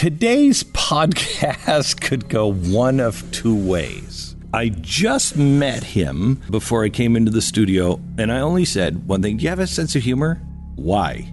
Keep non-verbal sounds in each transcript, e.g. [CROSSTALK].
Today's podcast [LAUGHS] could go one of two ways. I just met him before I came into the studio, and I only said one thing Do you have a sense of humor? Why?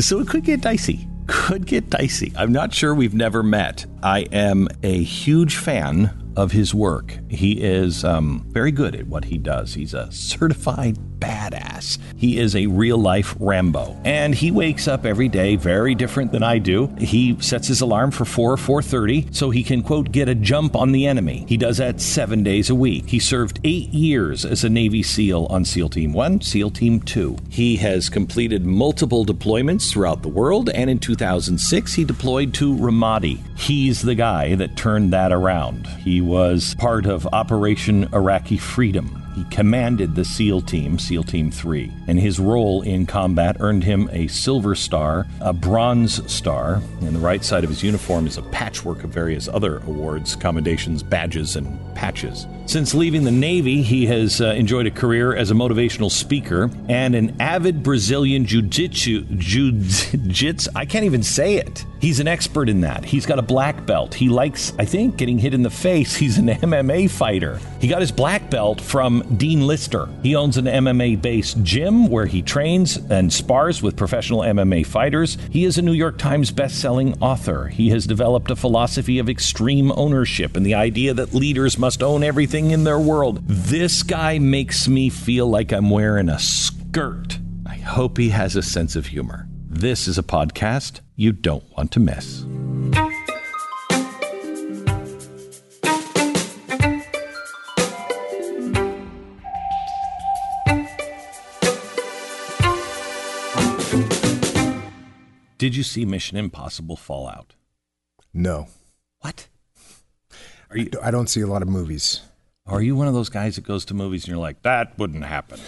So it could get dicey. Could get dicey. I'm not sure we've never met. I am a huge fan of his work. He is um, very good at what he does. He's a certified badass. He is a real life Rambo. And he wakes up every day very different than I do. He sets his alarm for 4 4:30 so he can quote get a jump on the enemy. He does that 7 days a week. He served 8 years as a Navy SEAL on SEAL Team 1, SEAL Team 2. He has completed multiple deployments throughout the world and in 2006 he deployed to Ramadi. He's the guy that turned that around. He was part of Operation Iraqi Freedom. He commanded the SEAL team, SEAL Team 3, and his role in combat earned him a Silver Star, a Bronze Star, and the right side of his uniform is a patchwork of various other awards, commendations, badges, and patches. Since leaving the Navy, he has uh, enjoyed a career as a motivational speaker and an avid Brazilian jiu-jitsu, jiu-jitsu, I can't even say it. He's an expert in that. He's got a black belt. He likes, I think, getting hit in the face. He's an [LAUGHS] MMA fighter. He got his black belt from Dean Lister. He owns an MMA based gym where he trains and spars with professional MMA fighters. He is a New York Times best-selling author. He has developed a philosophy of extreme ownership and the idea that leaders must own everything in their world. This guy makes me feel like I'm wearing a skirt. I hope he has a sense of humor. This is a podcast you don't want to miss. Did you see Mission Impossible Fallout? No. What? Are you? I don't see a lot of movies. Are you one of those guys that goes to movies and you're like, that wouldn't happen?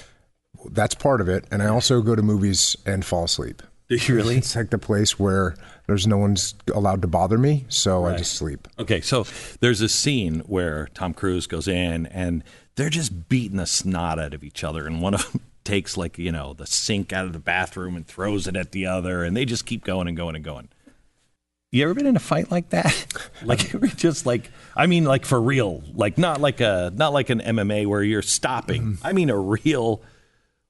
That's part of it. And I also go to movies and fall asleep. Do [LAUGHS] you really? It's like the place where there's no one's allowed to bother me, so Right. I just sleep. Okay, so there's a scene where Tom Cruise goes in and they're just beating the snot out of each other, and one of them [LAUGHS] takes like you know the sink out of the bathroom and throws it at the other, and they just keep going and going and going. You ever been in a fight like that? [LAUGHS] like just like I mean like for real, like not like a not like an MMA where you're stopping. Mm-hmm. I mean a real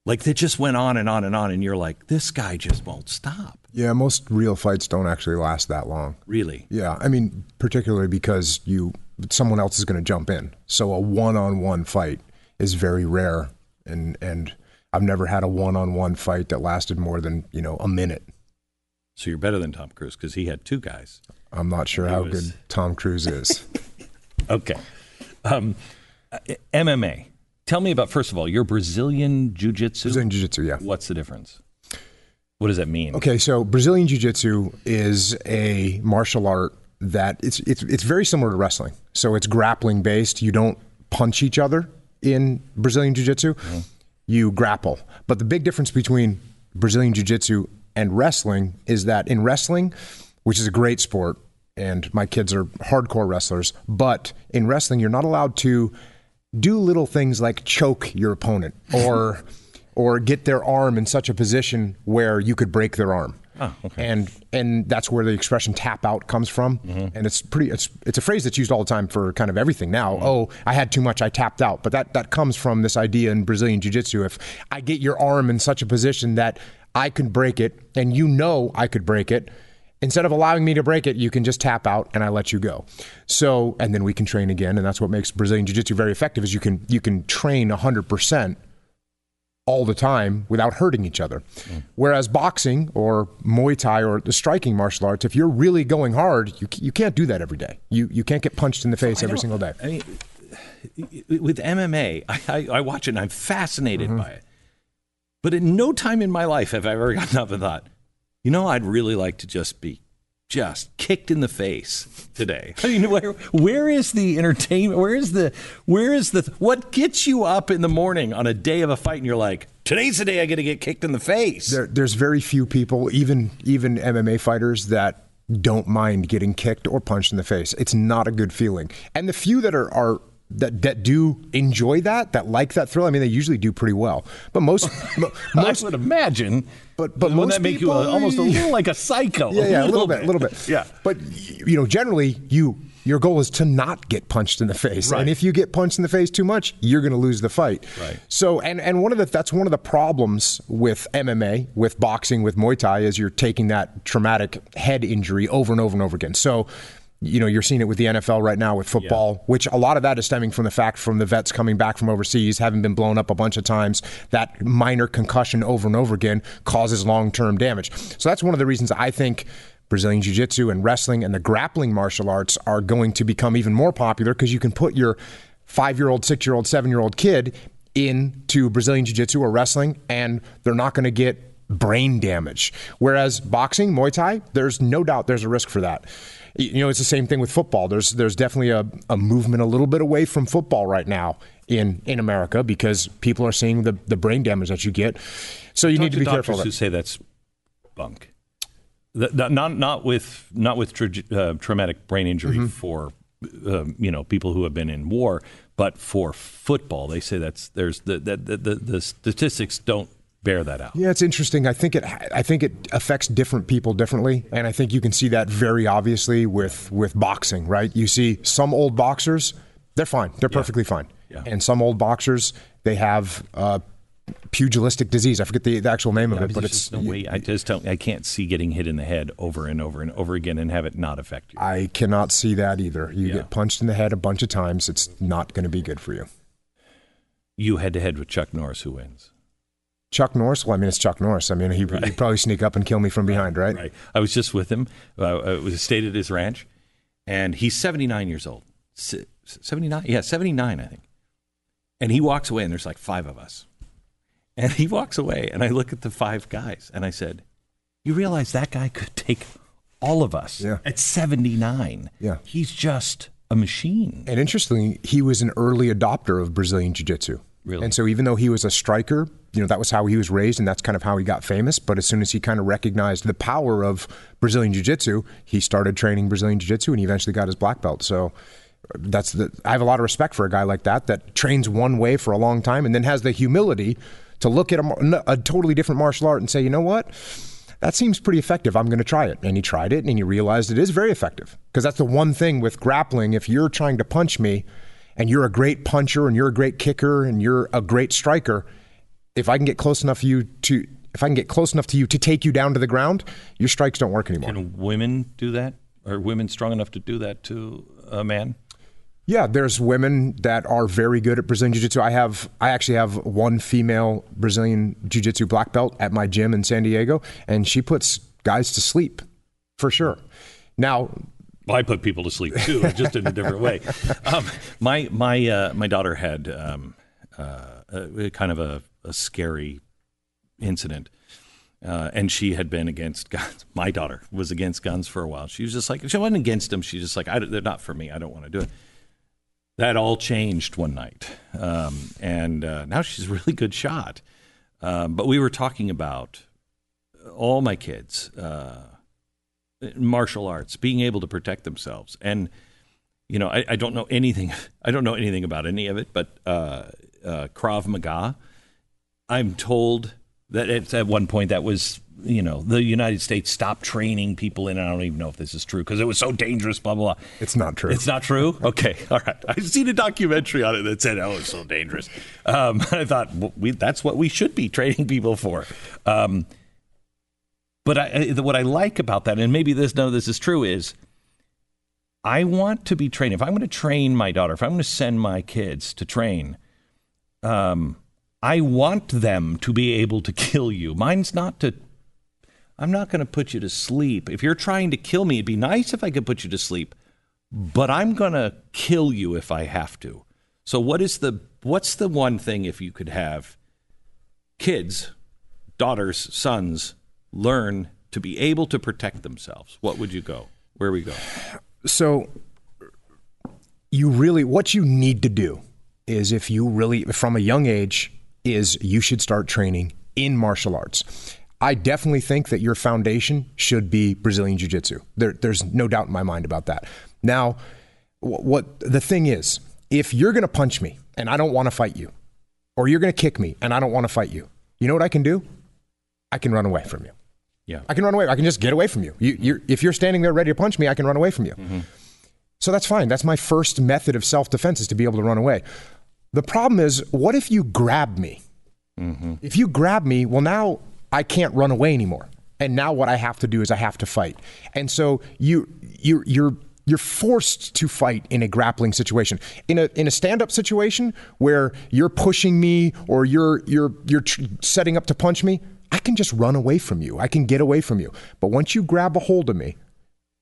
like that just went on and on and on, and you're like this guy just won't stop. Yeah, most real fights don't actually last that long. Really? Yeah, I mean, particularly because you someone else is going to jump in. So a one-on-one fight is very rare, and and I've never had a one-on-one fight that lasted more than you know a minute. So you're better than Tom Cruise because he had two guys. I'm not sure He how was- good Tom Cruise is. [LAUGHS] Okay. Um, MMA. Tell me about, first of all, your Brazilian Jiu Jitsu. Brazilian Jiu-Jitsu, yeah. What's the difference? What does that mean? Okay, so Brazilian Jiu-Jitsu is a martial art that it's it's it's very similar to wrestling. So it's grappling based. You don't punch each other in Brazilian Jiu-Jitsu. Mm-hmm. You grapple. But the big difference between Brazilian Jiu-Jitsu and wrestling is that in wrestling, which is a great sport, and my kids are hardcore wrestlers, but in wrestling you're not allowed to do little things like choke your opponent or [LAUGHS] or get their arm in such a position where you could break their arm. Oh, okay. And and that's where the expression tap out comes from. Mm-hmm. And it's pretty it's it's a phrase that's used all the time for kind of everything now. Mm-hmm. Oh, I had too much, I tapped out. But that that comes from this idea in Brazilian jiu-jitsu if I get your arm in such a position that I can break it and you know I could break it, instead of allowing me to break it, you can just tap out and I let you go. So, and then we can train again, and that's what makes Brazilian Jiu-Jitsu very effective. Is you can you can train hundred percent all the time without hurting each other. Whereas boxing or Muay Thai or the striking martial arts, if you're really going hard, you you can't do that every day. You you can't get punched in the face every single day. I mean, with MMA, I, I, I watch it and I'm fascinated Mm-hmm. by it. But at no time in my life have I ever gotten up and thought, you know, I'd really like to just be just kicked in the face today. [LAUGHS] I mean, where where is the entertainment? Where is the where is the what gets you up in the morning on a day of a fight and you're like, today's the day I get to get kicked in the face. There, there's very few people, even even MMA fighters, that don't mind getting kicked or punched in the face. It's not a good feeling. And the few that are are that that do enjoy that, that like that thrill. I mean, they usually do pretty well. But most, [LAUGHS] most I would imagine. But but most that make people, you a, almost a little like a psycho? Yeah, yeah, a [LAUGHS] little bit, a little bit. Yeah. But you know, generally, you your goal is to not get punched in the face, Right. and if you get punched in the face too much, you're going to lose the fight. Right. So, and and one of the that's one of the problems with MMA, with boxing, with Muay Thai is you're taking that traumatic head injury over and over and over again. So. You know, you're seeing it with the NFL right now with football, which a lot of that is stemming from the fact from the vets coming back from overseas, having been blown up a bunch of times. That minor concussion over and over again causes long term damage. So that's one of the reasons I think Brazilian Jiu Jitsu and wrestling and the grappling martial arts are going to become even more popular because you can put your five year old, six year old, seven year old kid into Brazilian Jiu Jitsu or wrestling and they're not going to get brain damage. Whereas boxing, Muay Thai, there's no doubt there's a risk for that. You know, it's the same thing with football. There's there's definitely a, a movement a little bit away from football right now in in America because people are seeing the, the brain damage that you get. So you Talk need to be doctors careful. who say that's bunk. Not not with not with tra- uh, traumatic brain injury Mm-hmm. for um, you know people who have been in war, but for football, they say that's there's the the, the, the, the statistics don't bear that out. Yeah, it's interesting. I think it I think it affects different people differently, and I think you can see that very obviously with with boxing, right? You see some old boxers, they're fine. They're perfectly fine. Yeah. And some old boxers, they have uh, pugilistic disease. I forget the, the actual name of it, but it's no way. I just don't. I can't see getting hit in the head over and over and over again and have it not affect you. I cannot see that either. You Yeah. get punched in the head a bunch of times, it's not going to be good for you. You head to head with Chuck Norris, who wins? Chuck Norris, well, I mean, it's Chuck Norris. I mean, he, he'd probably sneak up and kill me from behind, right? Right. I was just with him. Uh, I was stayed at his ranch, and he's 79 years old. 79? Yeah, 79, I think. And he walks away, and there's like five of us. And he walks away, and I look at the five guys, and I said, You realize that guy could take all of us Yeah. at 79. Yeah. He's just a machine. And interestingly, he was an early adopter of Brazilian Jiu Jitsu. Really? And so even though he was a striker, you know, that was how he was raised and that's kind of how he got famous. But as soon as he kind of recognized the power of Brazilian Jiu Jitsu, he started training Brazilian Jiu Jitsu and he eventually got his black belt. So uh, that's the, I have a lot of respect for a guy like that that trains one way for a long time and then has the humility to look at a, a totally different martial art and say, you know what? that seems pretty effective. I'm going to try it. And he tried it and he realized it is very effective. Because that's the one thing with grappling. If you're trying to punch me and you're a great puncher and you're a great kicker and you're a great striker, if I can get close enough to you to if I can get close enough to you to take you down to the ground, your strikes don't work anymore. Can women do that? Are women strong enough to do that to a man? Yeah, there's women that are very good at Brazilian Jiu-Jitsu. I have, I actually have one female Brazilian Jiu-Jitsu black belt at my gym in San Diego, and she puts guys to sleep, for sure. Now, I put people to sleep too, [LAUGHS] just in a different way. Um, my my uh, my daughter had um, uh, a, kind of a, a scary incident, uh, and she had been against guns. [LAUGHS] My daughter was against guns for a while. She was just like she wasn't against them. She's just like they're not for me. I don't want to do it. That all changed one night, um, and uh, now she's a really good shot. Um, but we were talking about all my kids. Martial arts, being able to protect themselves. And you know, I, I don't know anything. [LAUGHS] I don't know anything about any of it, but uh, uh, Krav Maga. I'm told that it's at one point that was you know the United States stopped training people in. I don't even know if this is true because it was so dangerous. Blah blah blah. it's not true. It's not true. Okay, [LAUGHS] all right. I've seen a documentary on it that said, "Oh, it's so dangerous." Um, [LAUGHS] I thought well, we, that's what we should be training people for. Um, but I, what I like about that, and maybe this no, this is true, is I want to be trained. If I'm going to train my daughter, if I'm going to send my kids to train, um, I want them to be able to [LAUGHS] kill you. Mine's not to. I'm not going to put you to sleep. If you're trying to kill me, it'd be nice if I could put you to sleep, but I'm going to kill you if I have to. So what is the what's the one thing if you could have kids, daughters, sons learn to be able to protect themselves? What would you go? Where we go? so you really what you need to do is if you really from a young age is you should start training in martial arts i definitely think that your foundation should be brazilian jiu-jitsu there, there's no doubt in my mind about that now wh- what the thing is if you're going to punch me and I don't want to fight you, or you're going to kick me and I don't want to fight you, you know what I can do? I can run away from you. Yeah. I can run away. I can just get away from you. you you're, if you're standing there ready to punch me, I can run away from you. Mm-hmm. So that's fine. That's my first method of self defense is to be able to run away. The problem is, what if you grab me? Mm-hmm. If you grab me, well, now I can't run away anymore. And now what I have to do is I have to fight. And so you you you're you're forced to fight in a grappling situation. In a in a stand-up situation where you're pushing me or you're you're you're tr- setting up to punch me, I can just run away from you. I can get away from you. But once you grab a hold of me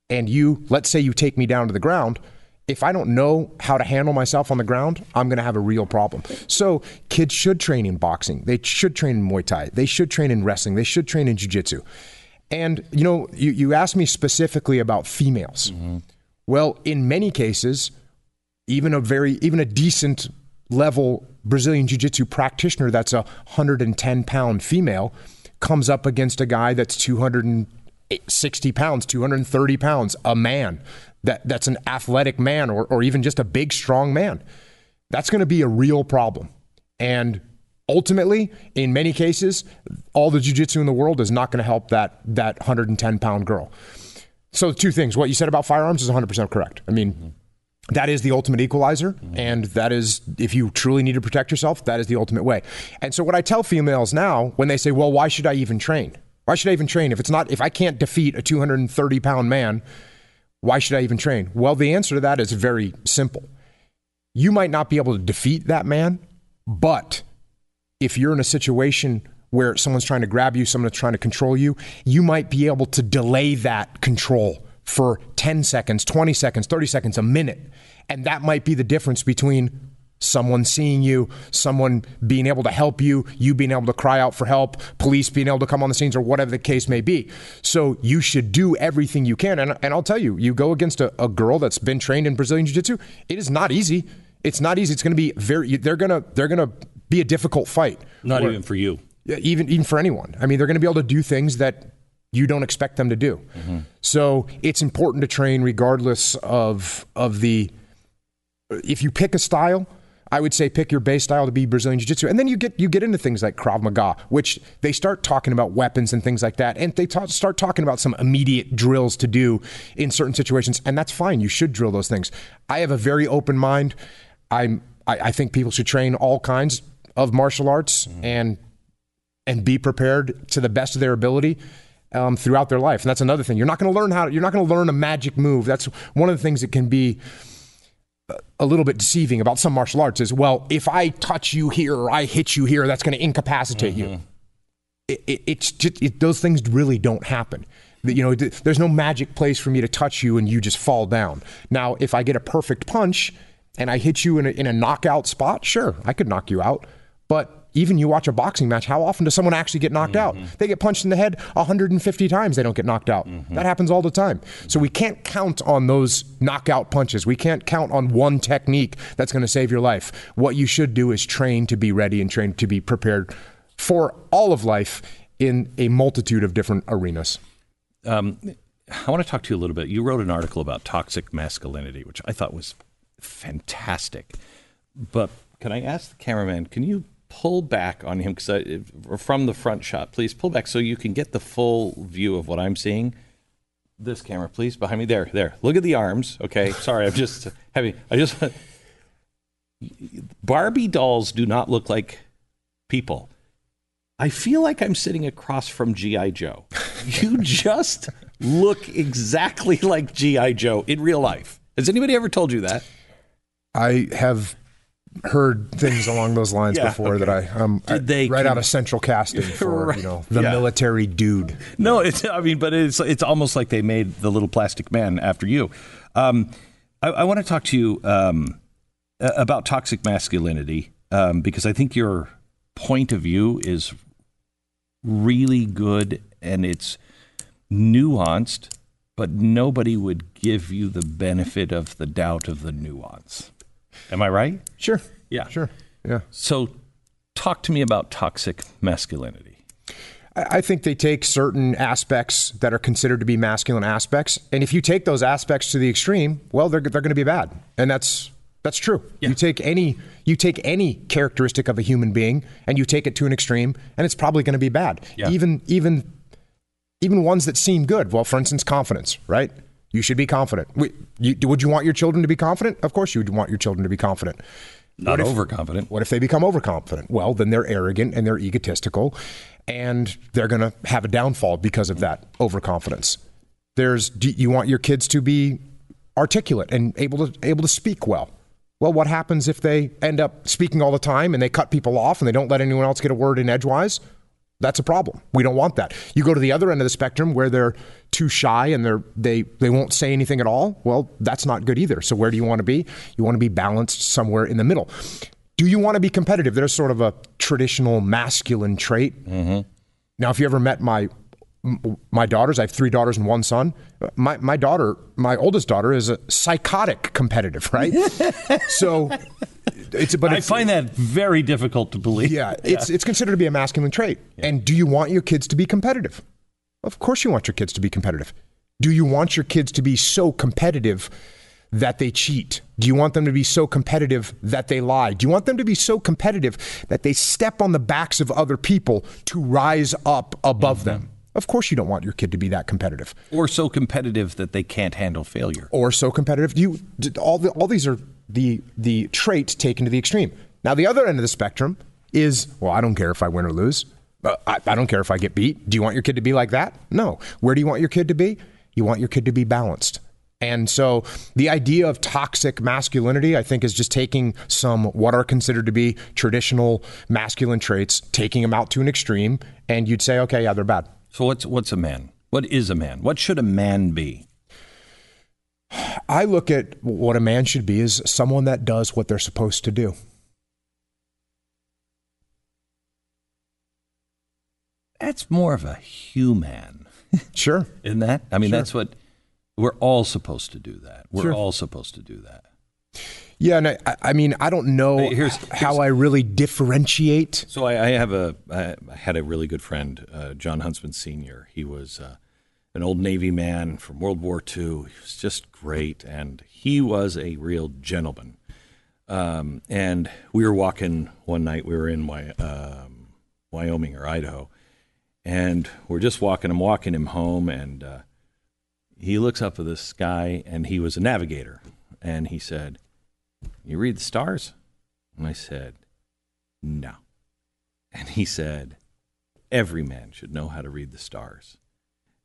and you let's say you take me down to the ground, if I don't know how to handle myself on the ground, I'm going to have a real problem. So, kids should train in boxing. They should train in Muay Thai. They should train in wrestling. They should train in Jiu Jitsu. And, you know, you, you asked me specifically about females. Mm-hmm. Well, in many cases, even a very, even a decent level Brazilian Jiu Jitsu practitioner that's a 110 pound female comes up against a guy that's 260 pounds, 230 pounds, a man that, that's an athletic man or, or even just a big, strong man. That's going to be a real problem. And ultimately, in many cases, all the jujitsu in the world is not going to help that, that 110 pound girl. So, two things. What you said about firearms is 100% correct. I mean, that is the ultimate equalizer. Mm-hmm. And that is, if you truly need to protect yourself, that is the ultimate way. And so, what I tell females now when they say, well, why should I even train? Why should I even train if it's not, if I can't defeat a 230 pound man? Why should I even train? Well, the answer to that is very simple. You might not be able to defeat that man, but if you're in a situation where someone's trying to grab you, someone's trying to control you, you might be able to delay that control for 10 seconds, 20 seconds, 30 seconds, a minute. And that might be the difference between someone seeing you, someone being able to help you, you being able to cry out for help, police being able to come on the scenes, or whatever the case may be. So you should do everything you can. And, and I'll tell you, you go against a, a girl that's been trained in Brazilian Jiu Jitsu, it is not easy. It's not easy. It's going to be very, they're going to, they're going to be a difficult fight. Not Where- even for you. yeah, even even for anyone. I mean, they're going to be able to do things that you don't expect them to do. So it's important to train regardless of of the. If you pick a style, I would say pick your base style to be Brazilian Jiu Jitsu, and then you get you get into things like Krav Maga, which they start talking about weapons and things like that, and they ta- start talking about some immediate drills to do in certain situations, and that's fine. You should drill those things. I have a very open mind. I'm I, I think people should train all kinds of martial arts and and be prepared to the best of their ability um, throughout their life. And that's another thing. You're not going to learn how. You're not going to learn a magic move. That's one of the things that can be a little bit deceiving about some martial arts. Is well, if I touch you here or I hit you here, that's going to incapacitate you. It, it, it's just it, those things really don't happen. You know, there's no magic place for me to touch you and you just fall down. Now, if I get a perfect punch and I hit you in a, in a knockout spot, sure, I could knock you out. But even you watch a boxing match, how often does someone actually get knocked out? They get punched in the head 150 times, they don't get knocked out. That happens all the time. So we can't count on those knockout punches. We can't count on one technique that's going to save your life. What you should do is train to be ready and train to be prepared for all of life in a multitude of different arenas. Um, I want to talk to you a little bit. You wrote an article about toxic masculinity, which I thought was fantastic. But can I ask the cameraman, can you pull back on him 'Cause I- from the front shot, please pull back so you can get the full view of what I'm seeing. This camera, please, behind me. There, there. Look at the arms. Okay, [LAUGHS] sorry, I'm just having. I just. [LAUGHS] Barbie dolls do not look like people. I feel like I'm sitting across from G.I. Joe. [LAUGHS] You just look exactly like G.I. Joe in real life. Has anybody ever told you that? I have heard things along those lines Yeah, before that I um Did they right con- out of central casting [LAUGHS] for Right, you know the yeah. military dude. No, it's. I mean, but it's it's almost like they made the little plastic man after you. Um, I, I want to talk to you um, about toxic masculinity um, because I think your point of view is really good and it's nuanced, but nobody would give you the benefit of the doubt of the nuance. Am I right? Sure. Yeah. Sure. Yeah. So, talk to me about toxic masculinity. I think they take certain aspects that are considered to be masculine aspects, and if you take those aspects to the extreme, well, they're they're going to be bad, and that's That's true. You take any you take any characteristic of a human being and you take it to an extreme, and it's probably going to be bad. Yeah. Even even even ones that seem good. Well, for instance, confidence, right? You should be confident. We, you, would you want your children to be confident? Of course, you would want your children to be confident. Not What if- overconfident. What if they become overconfident? Well, then they're arrogant and they're egotistical, and they're going to have a downfall because of that overconfidence. There's do you want your kids to be articulate and able to able to speak well. Well, what happens if they end up speaking all the time and they cut people off and they don't let anyone else get a word in edgewise? That's a problem. We don't want that. You go to the other end of the spectrum where they're too shy and they're they they won't say anything at all. Well, that's not good either. So where do you want to be? You want to be balanced somewhere in the middle. Do you want to be competitive? There's sort of a traditional masculine trait. Mm-hmm. Now, if you ever met my my daughters, I have three daughters and one son. My my daughter, my oldest daughter, is a psychotic competitive, right? [LAUGHS] so it's but I it's, find that very difficult to believe. yeah, [LAUGHS] it's it's considered to be a masculine trait. And do you want your kids to be competitive? Of course, you want your kids to be competitive. Do you want your kids to be so competitive that they cheat? Do you want them to be so competitive that they lie? Do you want them to be so competitive that they step on the backs of other people to rise up above mm-hmm. them? Of course, you don't want your kid to be that competitive Or so competitive that they can't handle failure. or so competitive. You all the, all these are the the traits taken to the extreme. Now the other end of the spectrum is well, I don't care if I win or lose. Uh, I, I don't care if I get beat. Do you want your kid to be like that? No. Where do you want your kid to be? You want your kid to be balanced. And so the idea of toxic masculinity, I think, is just taking some what are considered to be traditional masculine traits, taking them out to an extreme, and you'd say, okay, yeah, they're bad. So what's what's a man? What is a man? What should a man be? I look at what a man should be as someone that does what they're supposed to do. That's more of a human, Sure. [LAUGHS] isn't that? I mean, that's what we're all supposed to do. That we're Sure. all supposed to do that. Yeah, and I, I mean, I don't know here's- how I really differentiate. So I, I have a, I had a really good friend, uh, Jon Huntsman Senior. He was uh, an old Navy man from World War II. He was just great, and he was a real gentleman. Um, and we were walking one night. We were in Wy- um, Wyoming or Idaho, and we're just walking. I'm walking him home, and uh, he looks up at the sky, and he was a navigator, and he said, "You read the stars?" And I said, "No." And he said, every man should know how to read the stars.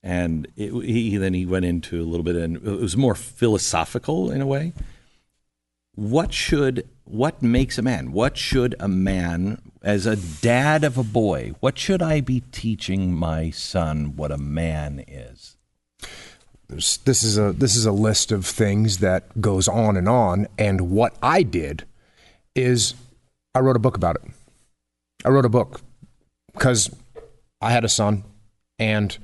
And it, he then he went into a little bit, and it was more philosophical in a way. What should, what makes a man? What should a man, as a dad of a boy, what should I be teaching my son what a man is? There's, this is a this is a list of things that goes on and on. And what I did is I wrote a book about it. I wrote a book because I had a son, and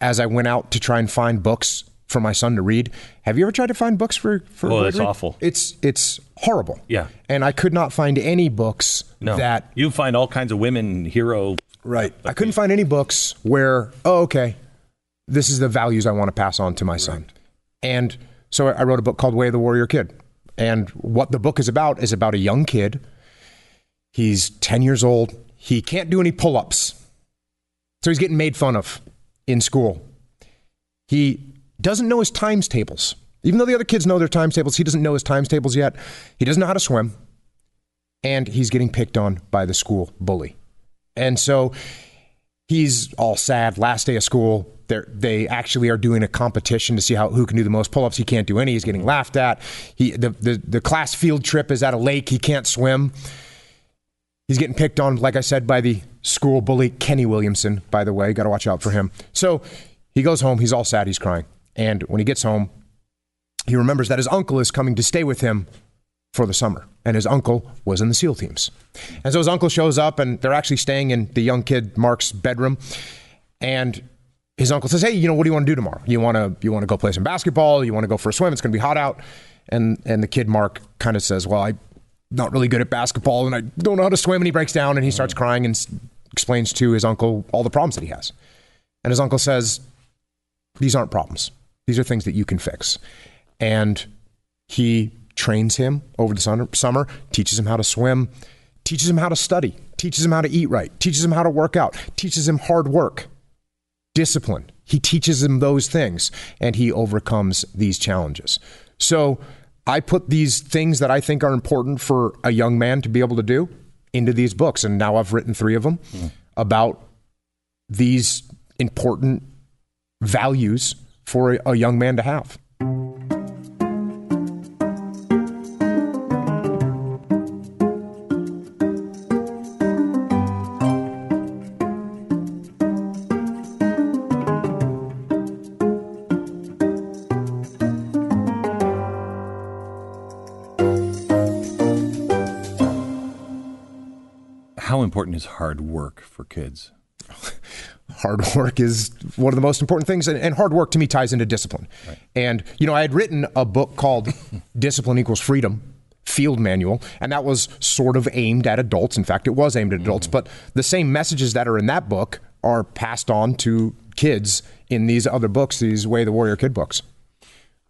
as I went out to try and find books for my son to read, have you ever tried to find books for for? Oh, that's awful. It's it's horrible. Yeah. and I could not find any books No, that you find all kinds of women hero. Right. I couldn't find any books where, oh, okay, this is the values I want to pass on to my son. And so I wrote a book called Way of the Warrior Kid. And what the book is about is about a young kid. He's 10 years old. He can't do any pull ups. So he's getting made fun of in school. He doesn't know his times tables. Even though the other kids know their times tables, he doesn't know his times tables yet. He doesn't know how to swim. And he's getting picked on by the school bully. And so he's all sad. Last day of school, they they actually are doing a competition to see how who can do the most pull-ups. He can't do any. He's getting laughed at. He the, the the class field trip is at a lake. He can't swim. He's getting picked on, like I said, by the school bully Kenny Williamson. By the way, got to watch out for him. So he goes home. He's all sad. He's crying. And when he gets home, he remembers that his uncle is coming to stay with him for the summer. And his uncle was in the SEAL teams. And so his uncle shows up, and they're actually staying in the young kid Mark's bedroom. And his uncle says, "Hey, you know, what do you want to do tomorrow? You want to you want to go play some basketball? You want to go for a swim? It's going to be hot out." And and the kid Mark kind of says, "Well, I'm not really good at basketball, and I don't know how to swim." And he breaks down and he starts crying and explains to his uncle all the problems that he has. And his uncle says, "These aren't problems. These are things that you can fix." And he trains him over the summer, teaches him how to swim, teaches him how to study, teaches him how to eat right, teaches him how to work out, teaches him hard work, discipline. He teaches him those things and he overcomes these challenges. So I put these things that I think are important for a young man to be able to do into these books. And now I've written three of them mm. about these important values for a, a young man to have. How important is hard work for kids? [LAUGHS] hard work is one of the most important things, and, and hard work to me ties into discipline. Right. And you know, I had written a book called [LAUGHS] "Discipline Equals Freedom." Field manual, and that was sort of aimed at adults. In fact, it was aimed at adults, mm. but the same messages that are in that book are passed on to kids in these other books, these Way the Warrior Kid books.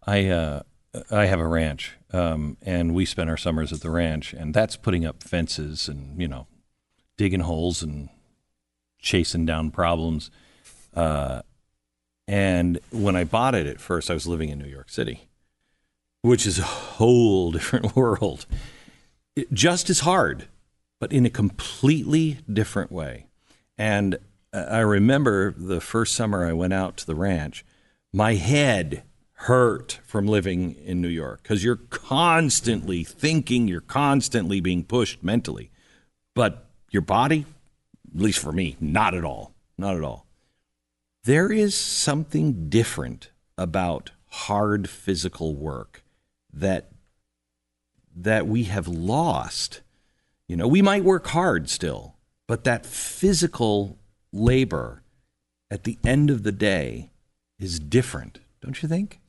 I uh, I have a ranch, um, and we spend our summers at the ranch, and that's putting up fences and you know digging holes and chasing down problems. Uh, and when I bought it at first, I was living in New York City, which is a whole [LAUGHS] different world. It, just as hard, but in a completely different way. And I remember the first summer I went out to the ranch, my head hurt from living in New York because you're constantly thinking, you're constantly being pushed mentally. But your body, at least for me, not at all. Not at all. There is something different about hard physical work that that we have lost. You know, we might work hard still, but that physical labor at the end of the day is different, don't you think?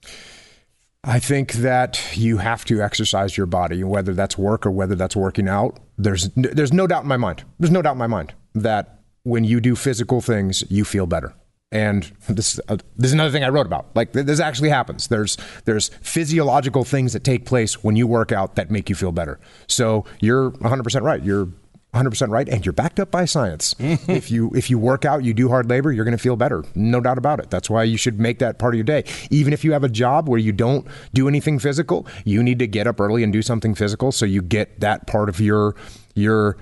I think that you have to exercise your body, whether that's work or whether that's working out. There's there's no doubt in my mind. There's no doubt in my mind that when you do physical things, you feel better. And this uh, this is another thing I wrote about. Like this actually happens. There's there's physiological things that take place when you work out that make you feel better. So you're 100% right. You're 100% right and you're backed up by science. if you if you work out, you do hard labor, you're going to feel better. No doubt about it. That's why you should make that part of your day. Even if you have a job where you don't do anything physical, you need to get up early and do something physical so you get that part of your your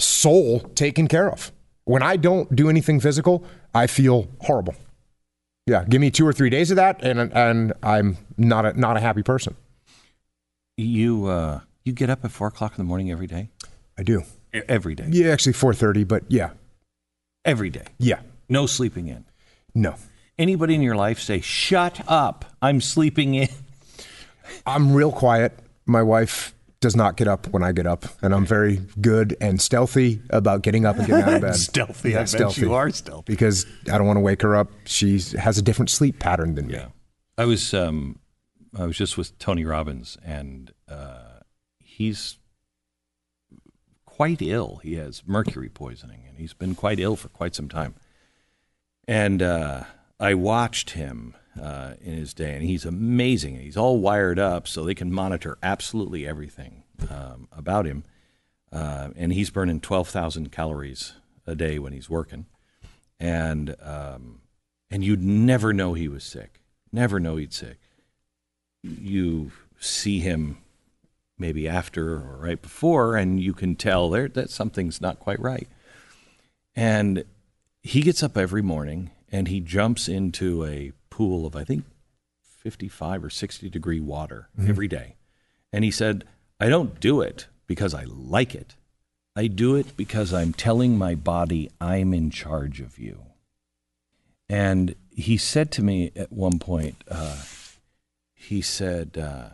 soul taken care of. When I don't do anything physical, I feel horrible. Yeah, give me 2 or 3 days of that and and I'm not a not a happy person. You uh you get up at four o'clock in the morning every day? I do. Every day. Yeah, actually 4:30, but yeah. Every day. Yeah. No sleeping in. No. Anybody in your life say, "Shut up. I'm sleeping in." [LAUGHS] I'm real quiet. My wife does not get up when I get up, and I'm very good and stealthy about getting up and getting out of bed. [LAUGHS] stealthy, yeah, I stealthy. you are stealthy because I don't want to wake her up. She has a different sleep pattern than yeah. me. I was um, I was just with Tony Robbins, and uh, he's quite ill. He has mercury poisoning, and he's been quite ill for quite some time. And uh, I watched him uh, in his day, and he's amazing. He's all wired up so they can monitor absolutely everything um, about him. Uh, and he's burning 12,000 calories a day when he's working. And, um, and you'd never know he was sick, never know he'd sick. You see him maybe after or right before, and you can tell there that something's not quite right. And he gets up every morning and he jumps into a pool of I think 55 or 60 degree water mm-hmm. every day. And he said, I don't do it because I like it. I do it because I'm telling my body I'm in charge of you. And he said to me at one point, uh, he said, uh,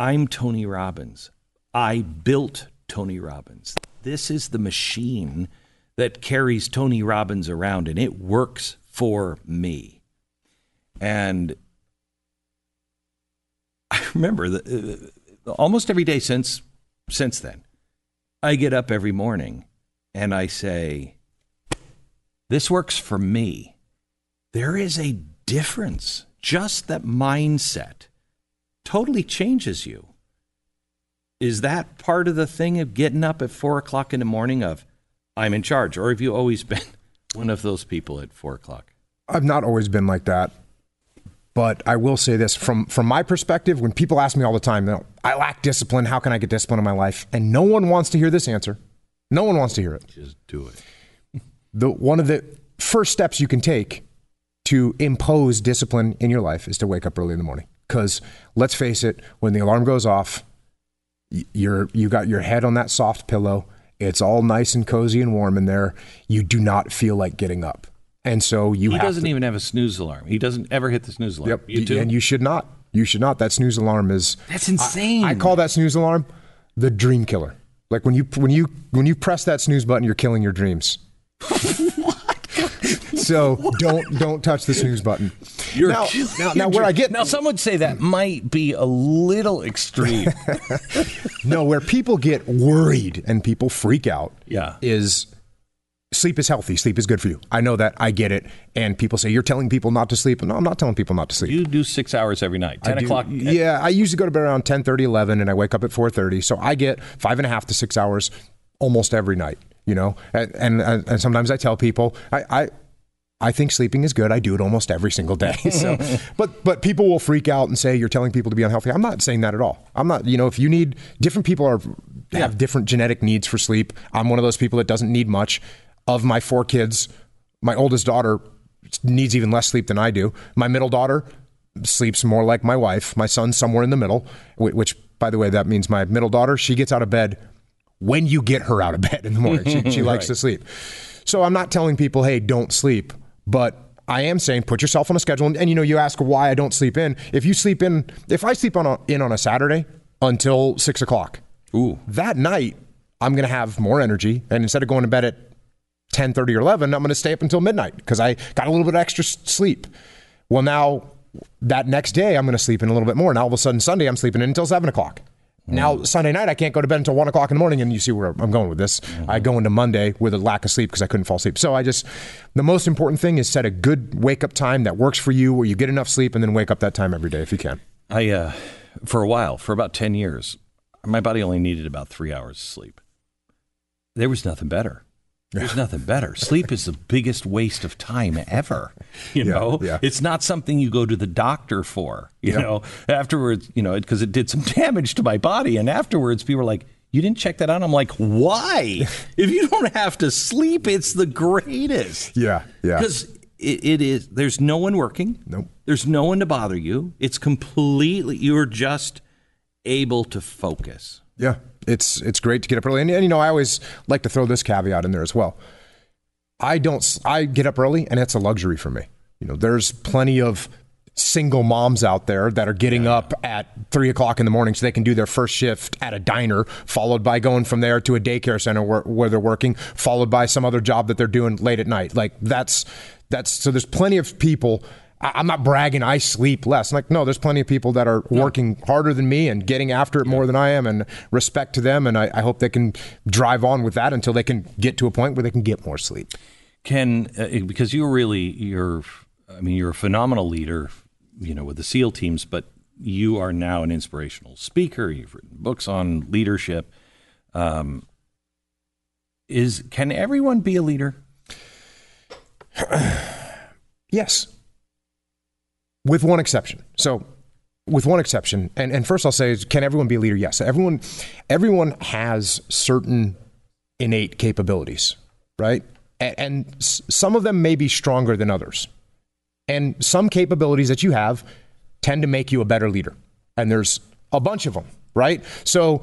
I'm Tony Robbins. I built Tony Robbins. This is the machine that carries Tony Robbins around, and it works for me. And [LAUGHS] I remember that uh, almost every day since since then, I get up every morning and I say, "This works for me." There is a difference. Just that mindset totally changes you. Is that part of the thing of getting up at four o'clock in the morning of I'm in charge, or have you always [LAUGHS] been one of those people at four o'clock? I've not always been like that. But I will say this from from my perspective, when people ask me all the time, you know, I lack discipline. How can I get discipline in my life? And no one wants to hear this answer. No one wants to hear it. Just do it. The one of the first steps you can take to impose discipline in your life is to wake up early in the morning. Because let's face it, when the alarm goes off, you're you got your head on that soft pillow. It's all nice and cozy and warm in there. You do not feel like getting up. And so you He doesn't to, even have a snooze alarm. He doesn't ever hit the snooze alarm. Yep. You too? And you should not. You should not. That snooze alarm is That's insane. I call that snooze alarm the dream killer. Like when you when you when you press that snooze button, you're killing your dreams. [LAUGHS] so don't don't touch the snooze button. You're now, killing now, now where I get now, some would say that might be a little extreme. [LAUGHS] no where people get worried and people freak out. Yeah. is sleep is healthy. Sleep is good for you. I know that. I get it. And people say you're telling people not to sleep. No, I'm not telling people not to sleep. you do six hours every night. Ten I do- o'clock. Yeah, I usually go to bed around 10, 11, and I wake up at 4.30. So I get five and a half to six hours almost every night, you know? And, and, and sometimes I tell people, I, I, I think sleeping is good. I do it almost every single day. [LAUGHS] So, [LAUGHS] but but people will freak out and say you're telling people to be unhealthy. I'm not saying that at all. I'm not. You know, if you need different people are have different genetic needs for sleep. I'm one of those people that doesn't need much. Of my four kids, my oldest daughter needs even less sleep than I do. My middle daughter sleeps more like my wife. My son's somewhere in the middle, which, by the way, that means my middle daughter, she gets out of bed when you get her out of [LAUGHS] bed in the morning. She, she likes to sleep. So I'm not telling people, hey, don't sleep, but I am saying put yourself on a schedule. And, and, you know, you ask why I don't sleep in. If you sleep in, if I sleep on a, in on a Saturday until six o'clock, Ooh. that night I'm going to have more energy. And instead of going to bed at 10, 30 or 11, I'm going to stay up until midnight because I got a little bit of extra sleep. Well, now that next day I'm going to sleep in a little bit more. Now all of a sudden Sunday I'm sleeping in until seven o'clock. Now Sunday night I can't go to bed until one o'clock in the morning, and you see where I'm going with this. I go into Monday with a lack of sleep because I couldn't fall asleep. So I just the most important thing is set a good wake up time that works for you, where you get enough sleep, and then wake up that time every day if you can. I uh, for a while, for about ten years, my body only needed about three hours of sleep. There was nothing better. There's nothing better. Sleep is the biggest waste of time ever. [LAUGHS] You Yeah, know, yeah. it's not something you go to the doctor for. You know, afterwards, you know, because it did some [LAUGHS] damage to my body, and afterwards, people were like, "You didn't check that out." I'm like, "Why? [LAUGHS] if you don't have to sleep, it's the greatest." Yeah, yeah. Because it, it is. There's no one working. Nope. There's no one to bother you. It's completely. You're just able to focus. Yeah, it's it's great to get up early, and, and you know I always like to throw this caveat in there as well. I don't. I get up early, and it's a luxury for me. You know, there's plenty of single moms out there that are getting up at three o'clock in the morning so they can do their first shift at a diner, followed by going from there to a daycare center where, where they're working, followed by some other job that they're doing late at night. Like that's that's so. There's plenty of people. I'm not bragging. I sleep less. like, no, there's plenty of people that are working harder than me and getting after it more than I am, and respect to them. And I, I hope they can drive on with that until they can get to a point where they can get more sleep. Can uh, because you're really you're. I mean, you're a phenomenal leader. You know, with the SEAL teams, but you are now an inspirational speaker. You've written books on leadership. Um, is can everyone be a leader? [SIGHS] Yes. With one exception. So, with one exception, and, and first I'll say, can everyone be a leader? Yes. Everyone, everyone has certain innate capabilities, right? And, and some of them may be stronger than others. And some capabilities that you have tend to make you a better leader. And there's a bunch of them, right? So,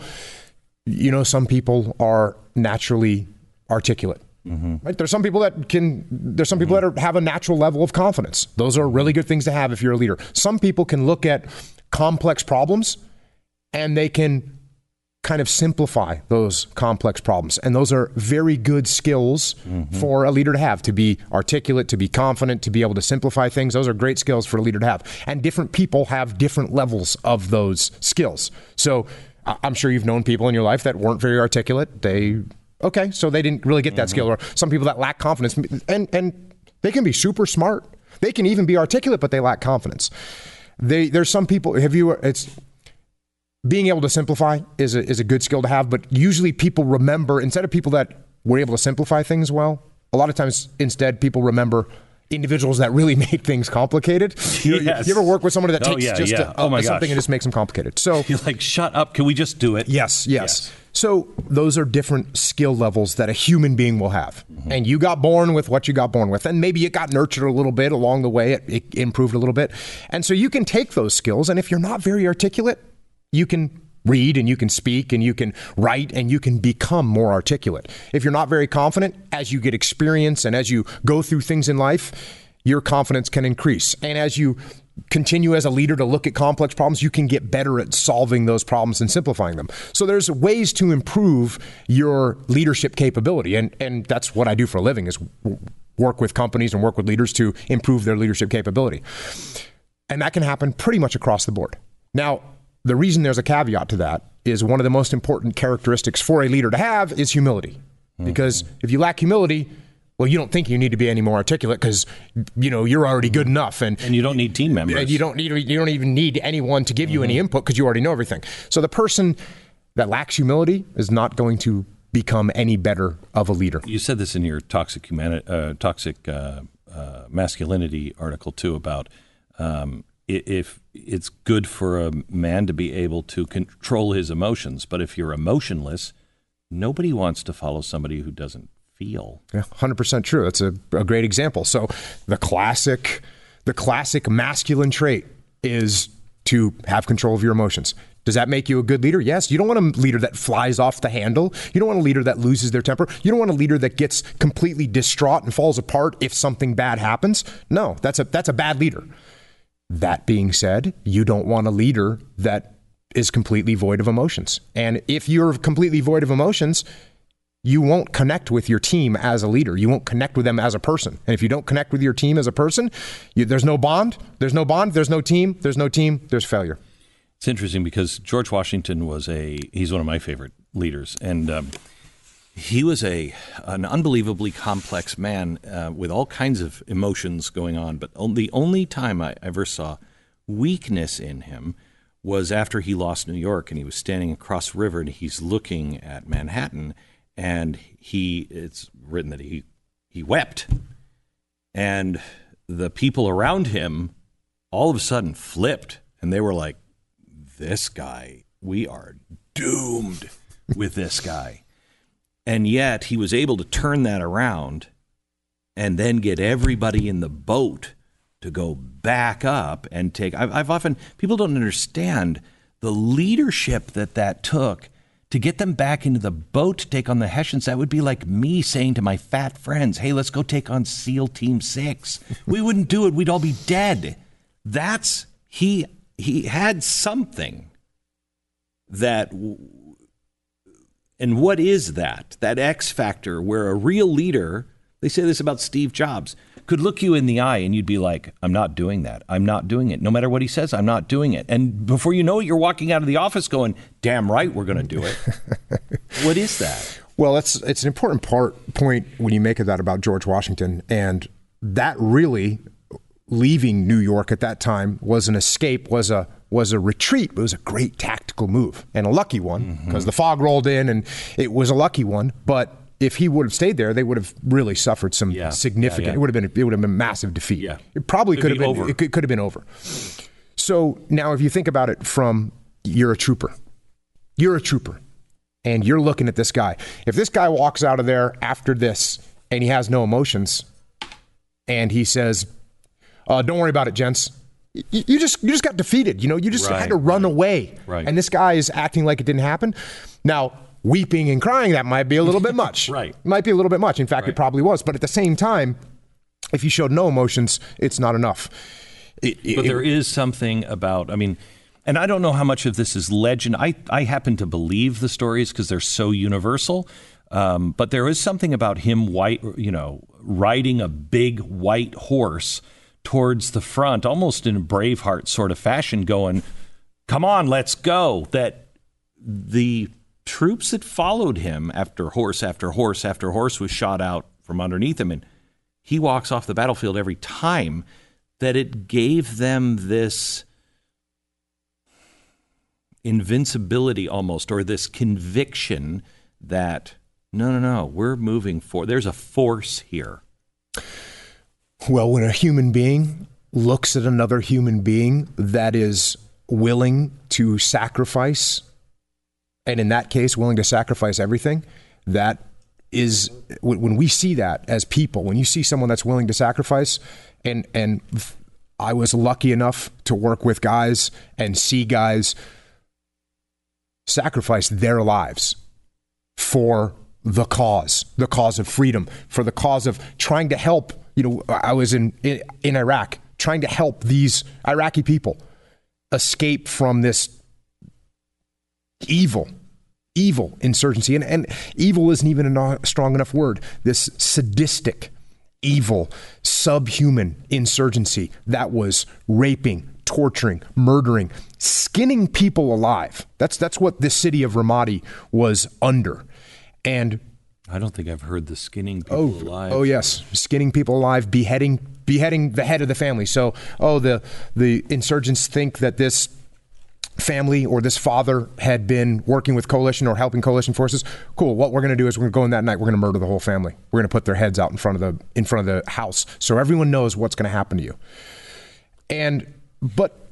you know, some people are naturally articulate. Mm-hmm. Right? There's some people that can. There's some people mm-hmm. that are, have a natural level of confidence. Those are really good things to have if you're a leader. Some people can look at complex problems and they can kind of simplify those complex problems. And those are very good skills mm-hmm. for a leader to have to be articulate, to be confident, to be able to simplify things. Those are great skills for a leader to have. And different people have different levels of those skills. So I'm sure you've known people in your life that weren't very articulate. They, okay, so they didn't really get that mm-hmm. skill. Or some people that lack confidence. And, and they can be super smart. They can even be articulate, but they lack confidence. They, there's some people, have you, it's, being able to simplify is a, is a good skill to have, but usually people remember, instead of people that were able to simplify things well, a lot of times instead people remember individuals that really [LAUGHS] made things complicated. You, Yes. you ever work with somebody that Oh, takes yeah, just yeah. a, Oh, my a- something gosh. and just makes them complicated? So [LAUGHS] You're like, shut up. Can we just do it? Yes, yes, So those are different skill levels that a human being will have. Mm-hmm. And you got born with what you got born with. And maybe it got nurtured a little bit along the way, it, it improved a little bit. And so you can take those skills, and if you're not very articulate, you can read and you can speak and you can write and you can become more articulate. If you're not very confident, as you get experience and as you go through things in life, your confidence can increase. And as you continue as a leader to look at complex problems, you can get better at solving those problems and simplifying them. So there's ways to improve your leadership capability. And, and that's what I do for a living is work with companies and work with leaders to improve their leadership capability. And that can happen pretty much across the board. Now, the reason there's a caveat to that is one of the most important characteristics for a leader to have is humility. Mm-hmm. Because if you lack humility, well, you don't think you need to be any more articulate because you know you're already good enough, and And you don't need team members. you don't need you don't even need anyone to give you any input because you already know everything. So the person that lacks humility is not going to become any better of a leader. You said this in your toxic humani- uh, toxic uh, uh, masculinity article too about um, if it's good for a man to be able to control his emotions, but if you're emotionless, nobody wants to follow somebody who doesn't feel. Yeah, hundred percent true. That's a, a great example. So the classic, the classic masculine trait is to have control of your emotions. Does that make you a good leader? Yes. You don't want a leader that flies off the handle. You don't want a leader that loses their temper. You don't want a leader that gets completely distraught and falls apart if something bad happens. No, that's a that's a bad leader. That being said, you don't want a leader that is completely void of emotions. And if you're completely void of emotions, you won't connect with your team as a leader. You won't connect with them as a person. And if you don't connect with your team as a person, you, there's no bond. There's no bond. There's no team. There's no team. There's failure. It's interesting because George Washington was a he's one of my favorite leaders, and um, he was a an unbelievably complex man uh, with all kinds of emotions going on. But the only time I ever saw weakness in him was after he lost New York, and he was standing across the river, and he's looking at Manhattan, and he it's written that he he wept, and the people around him all of a sudden flipped, and they were like this guy, we are doomed with this guy. And yet he was able to turn that around and then get everybody in the boat to go back up and take. I've, I've often, people don't understand the leadership that that took to get them back into the boat to take on the Hessians. That would be like me saying to my fat friends, hey, let's go take on SEAL Team Six. we wouldn't do it, we'd all be dead. That's, he he had something that and what is that that x factor where a real leader they say this about steve jobs could look you in the eye and you'd be like i'm not doing that. I'm not doing it. No matter what he says i'm not doing it. And before you know it you're walking out of the office going damn right we're going to do it. [LAUGHS] What is that? Well, it's it's an important part point when you make of that about George Washington, and that really leaving New York at that time was an escape, was a was a retreat. but It was a great tactical move and a lucky one mm-hmm. because the fog rolled in, and it was a lucky one. But if he would have stayed there, they would have really suffered some Yeah. significant. Yeah, yeah. It would have been it would have been a massive defeat. Yeah. It probably Could could have been over. It could, could have been over. So now, if you think about it from you're a trooper, you're a trooper, and you're looking at this guy. If this guy walks out of there after this and he has no emotions, and he says, uh, "Don't worry about it, gents," you, you just you just got defeated. You know, you just Right, had to run away. right. And this guy is acting like it didn't happen. Now. Weeping and crying, that might be a little bit [LAUGHS] much. Right. Might be a little bit much. In fact, it probably was. But at the same time, if you showed no emotions, it's not enough. It- But it- there is something about, I mean, and I don't know how much of this is legend. I, I happen to believe the stories because they're so universal. Um, but there is something about him white, you know, riding a big white horse towards the front, almost in a Braveheart sort of fashion, going, "Come on, let's go." That the troops that followed him after horse after horse after horse was shot out from underneath him, and he walks off the battlefield every time that it gave them this invincibility almost, or this conviction that no, no, no, we're moving forward. There's a force here. Well, when a human being looks at another human being that is willing to sacrifice, and in that case, willing to sacrifice everything, that is when we see that as people, when you see someone that's willing to sacrifice, and and I was lucky enough to work with guys and see guys sacrifice their lives for the cause, the cause of freedom, for the cause of trying to help. You know, I was in in, in Iraq trying to help these Iraqi people escape from this evil, evil insurgency, and and evil isn't even a strong enough word. This sadistic, evil, subhuman insurgency that was raping, torturing, murdering, skinning people alive. That's that's what the city of Ramadi was under. And I don't think I've heard the skinning oh, people oh, alive. Oh yes, skinning people alive, beheading beheading the head of the family. So, oh the the insurgents think that this family or this father had been working with coalition or helping coalition forces. Cool. What we're going to do is we're going to go in that night. We're going to murder the whole family. We're going to put their heads out in front of the in front of the house so everyone knows what's going to happen to you. And but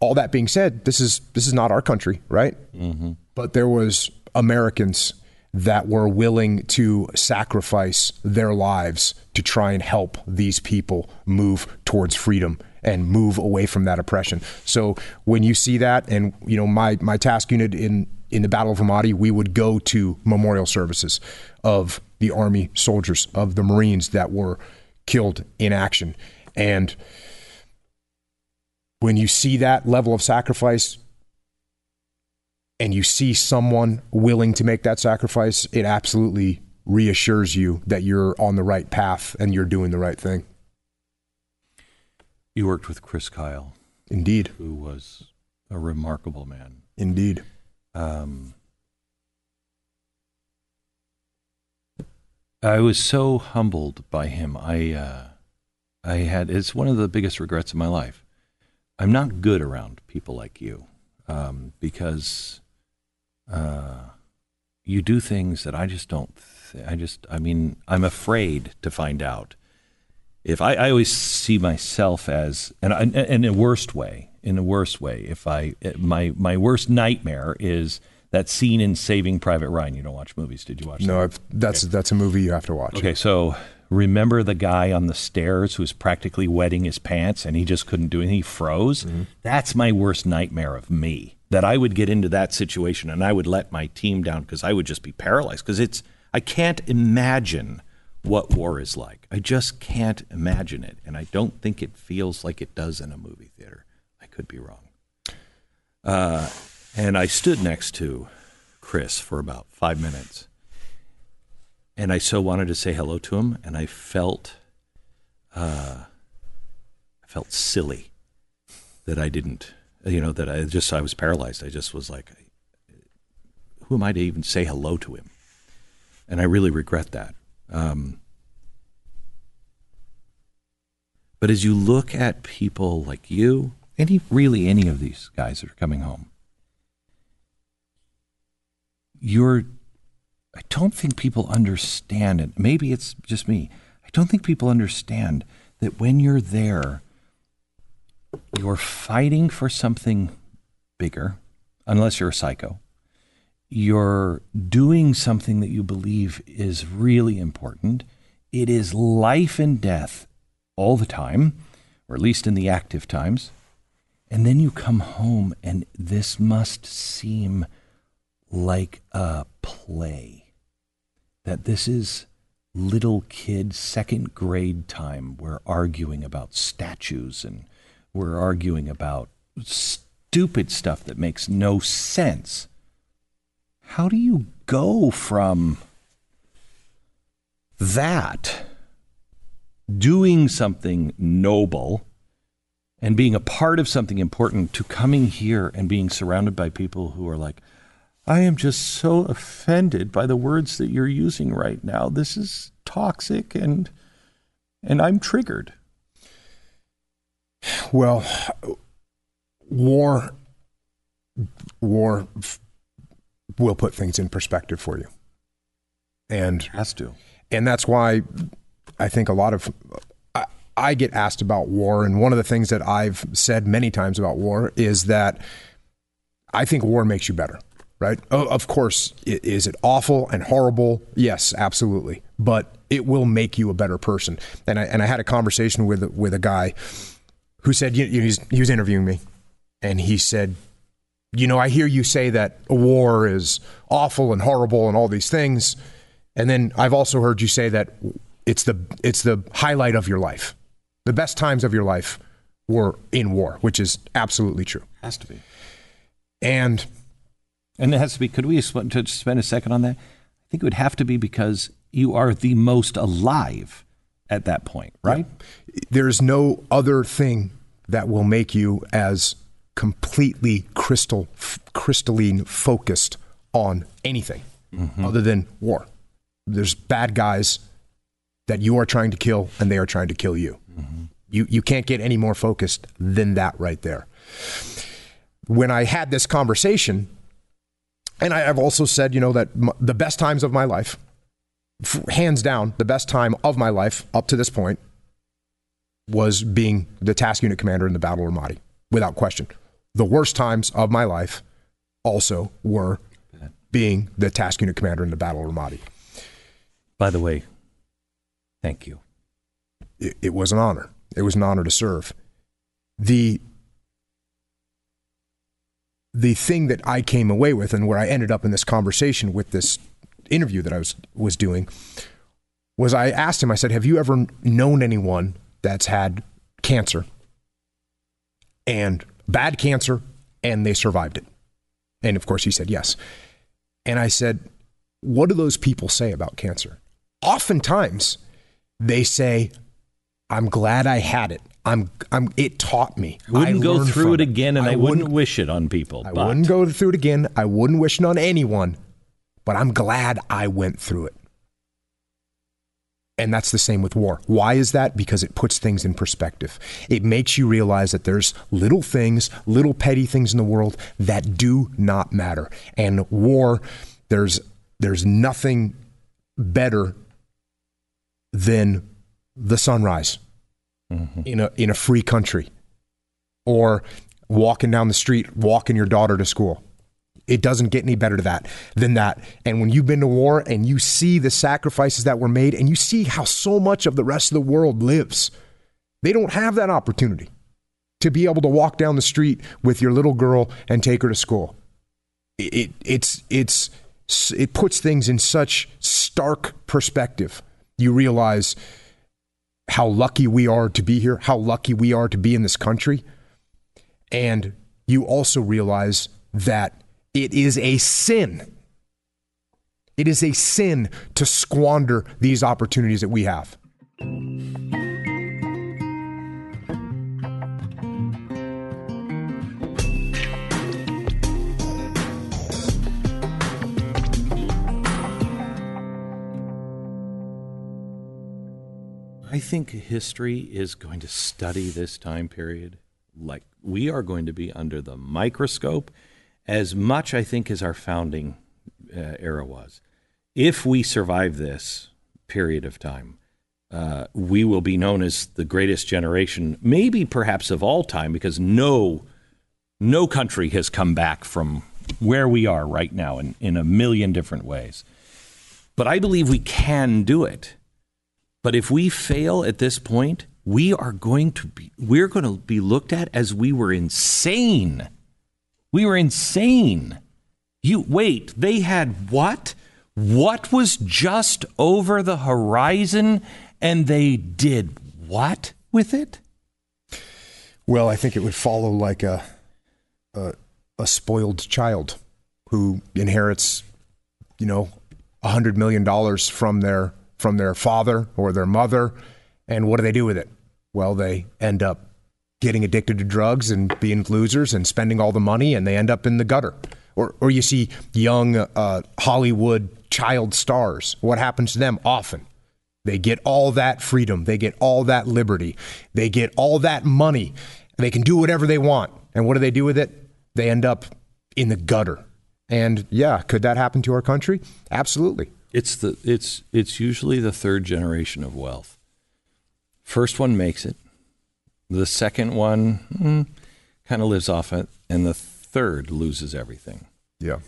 all that being said, this is this is not our country, right? Mm-hmm. But there was Americans that were willing to sacrifice their lives to try and help these people move towards freedom and move away from that oppression. So when you see that, and you know, my my task unit in in the Battle of Ramadi, we would go to memorial services of the Army soldiers, of the Marines that were killed in action, and when you see that level of sacrifice, and you see someone willing to make that sacrifice, it absolutely reassures you that you're on the right path and you're doing the right thing. You worked with Chris Kyle. Indeed. Who was a remarkable man. Indeed. Um, I was so humbled by him. I, uh, I had, it's one of the biggest regrets of my life. I'm not good around people like you um, because uh, you do things that I just don't. Th- I just. I mean, I'm afraid to find out. If I, I always see myself as, and in, in a worst way, in a worst way, if I my my worst nightmare is that scene in Saving Private Ryan. You don't watch movies, did you watch? No, that? that's okay. that's a movie you have to watch. Okay, so remember the guy on the stairs who was practically wetting his pants and he just couldn't do anything. He froze. Mm-hmm. That's my worst nightmare of me that I would get into that situation and I would let my team down because I would just be paralyzed because it's I can't imagine what war is like. I just can't imagine it, and I don't think it feels like it does in a movie theater. I could be wrong. Uh, and I stood next to Chris for about five minutes, and I so wanted to say hello to him, and I felt, uh, I felt silly that I didn't you know, that I just, I was paralyzed. I just was like, who am I to even say hello to him? And I really regret that. Um, but as you look at people like you, any really any of these guys that are coming home, you're I don't think people understand it. Maybe it's just me. I don't think people understand that when you're there, you're fighting for something bigger, unless you're a psycho. You're doing something that you believe is really important. It is life and death all the time, or at least in the active times. And then you come home, and this must seem like a play. That this is little kid second grade time. We're arguing about statues and we're arguing about stupid stuff that makes no sense. How do you go from that, doing something noble, and being a part of something important, to coming here and being surrounded by people who are like, I am just so offended by the words that you're using right now. This is toxic and and I'm triggered. Well, war war will put things in perspective for you. And Has to. and that's why I think a lot of I, I get asked about war, and one of the things that I've said many times about war is that I think war makes you better. Right? Of course, is it awful and horrible? Yes, absolutely. But it will make you a better person. And I and I had a conversation with with a guy who said you know, he's, he was interviewing me, and he said, you know, I hear you say that war is awful and horrible and all these things, and then I've also heard you say that it's the it's the highlight of your life. The best times of your life were in war, which is absolutely true. Has to be. And And it has to be. Could we spend a second on that? I think it would have to be because you are the most alive at that point, right? there's no other thing that will make you as completely crystal crystalline focused on anything mm-hmm. other than war. There's bad guys that you are trying to kill and they are trying to kill you. Mm-hmm. You you can't get any more focused than that right there. When I had this conversation, and I, I've also said, you know, that m- the best times of my life, f- hands down, the best time of my life up to this point was being the task unit commander in the Battle of Ramadi, without question. The worst times of my life also were being the task unit commander in the Battle of Ramadi. By the way, thank you. It, it was an honor. It was an honor to serve. The the thing that I came away with, and where I ended up in this conversation with this interview that I was was doing, was I asked him. I said, "Have you ever known anyone that's had cancer and bad cancer, and they survived it?" And of course, he said yes. And I said, "What do those people say about cancer?" Oftentimes, they say, "I'm glad I had it. I'm, I'm. It taught me. I wouldn't I go through it again, and I, wouldn't wouldn't wish it on people. I but wouldn't go through it again. I wouldn't wish it on anyone, but I'm glad I went through it. And that's the same with war. Why is that? Because it puts things in perspective. It makes you realize that there's little things, little petty things in the world that do not matter. And war, there's there's nothing better than the sunrise mm-hmm. in a in a free country or walking down the street, walking your daughter to school. It doesn't get any better to that than that. And when you've been to war and you see the sacrifices that were made and you see how so much of the rest of the world lives, they don't have that opportunity to be able to walk down the street with your little girl and take her to school. It, it it's it's it puts things in such stark perspective. You realize how lucky we are to be here, how lucky we are to be in this country. And you also realize that it is a sin. It is a sin to squander these opportunities that we have. I think history is going to study this time period like we are going to be under the microscope as much, I think, as our founding uh, era was. If we survive this period of time, uh, we will be known as the greatest generation, maybe perhaps of all time, because no no country has come back from where we are right now in, in a million different ways. But I believe we can do it. But if we fail at this point, we are going to be we're going to be looked at as we were insane. We were insane. You wait, they had what? What was just over the horizon and they did what with it? Well, I think it would follow like a a, a spoiled child who inherits, you know, a hundred million dollars from their from their father or their mother, and what do they do with it? Well, they end up getting addicted to drugs and being losers and spending all the money, and they end up in the gutter. Or, or you see young uh, Hollywood child stars. What happens to them? Often, they get all that freedom, they get all that liberty, they get all that money, they can do whatever they want. And what do they do with it? They end up in the gutter. And yeah, could that happen to our country? Absolutely. It's the it's it's usually the third generation of wealth. First one makes it. The second one mm, kind of lives off it, and the third loses everything. Yeah.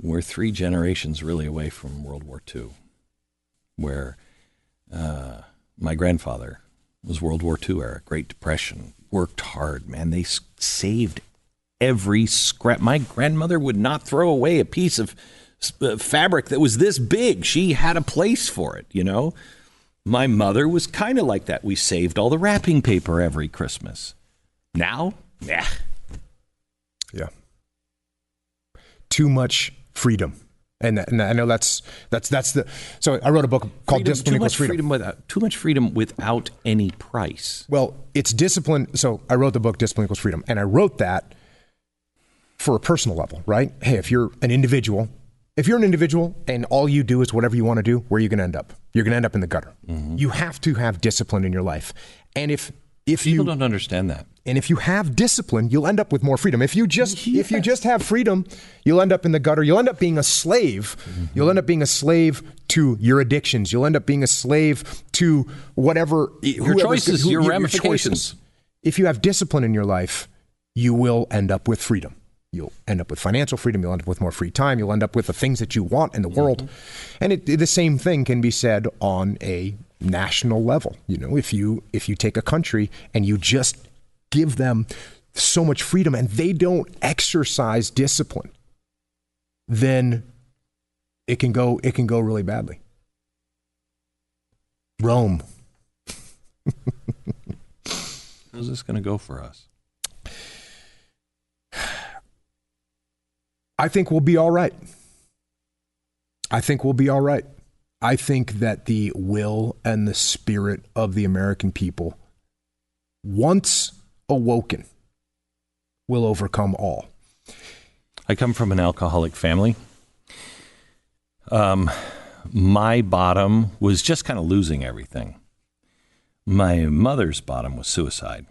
We're three generations really away from World War II, where uh, my grandfather was World War II era, Great Depression, worked hard, man. They s- saved every scrap. My grandmother would not throw away a piece of s- uh, fabric that was this big. She had a place for it, you know? My mother was kind of like that. We saved all the wrapping paper every Christmas. Now, yeah. Yeah. Too much freedom. And, and I know that's that's that's the so I wrote a book called Freedom, Discipline too Equals much Freedom. freedom without too much freedom without any price. Well, it's discipline. So I wrote the book Discipline Equals Freedom, and I wrote that for a personal level, right? Hey, if you're an individual, if you're an individual and all you do is whatever you want to do, where are you going to end up? You're going to end up in the gutter. Mm-hmm. You have to have discipline in your life, and if if People you don't understand that. and if you have discipline, you'll end up with more freedom. If you just [LAUGHS] if you just have freedom, you'll end up in the gutter. You'll end up being a slave. Mm-hmm. You'll end up being a slave to your addictions. You'll end up being a slave to whatever your choices, your ramifications. If you have discipline in your life, you will end up with freedom. You'll end up with financial freedom. You'll end up with more free time. You'll end up with the things that you want in the world. Mm-hmm. And it, the same thing can be said on a national level. You know, if you if you take a country and you just give them so much freedom and they don't exercise discipline, then it can go it can go really badly. Rome. [LAUGHS] How's this going to go for us? I think we'll be all right. I think we'll be all right. I think that the will and the spirit of the American people, once awoken, will overcome all. I come from an alcoholic family. Um, my bottom was just kind of losing everything. My mother's bottom was suicide.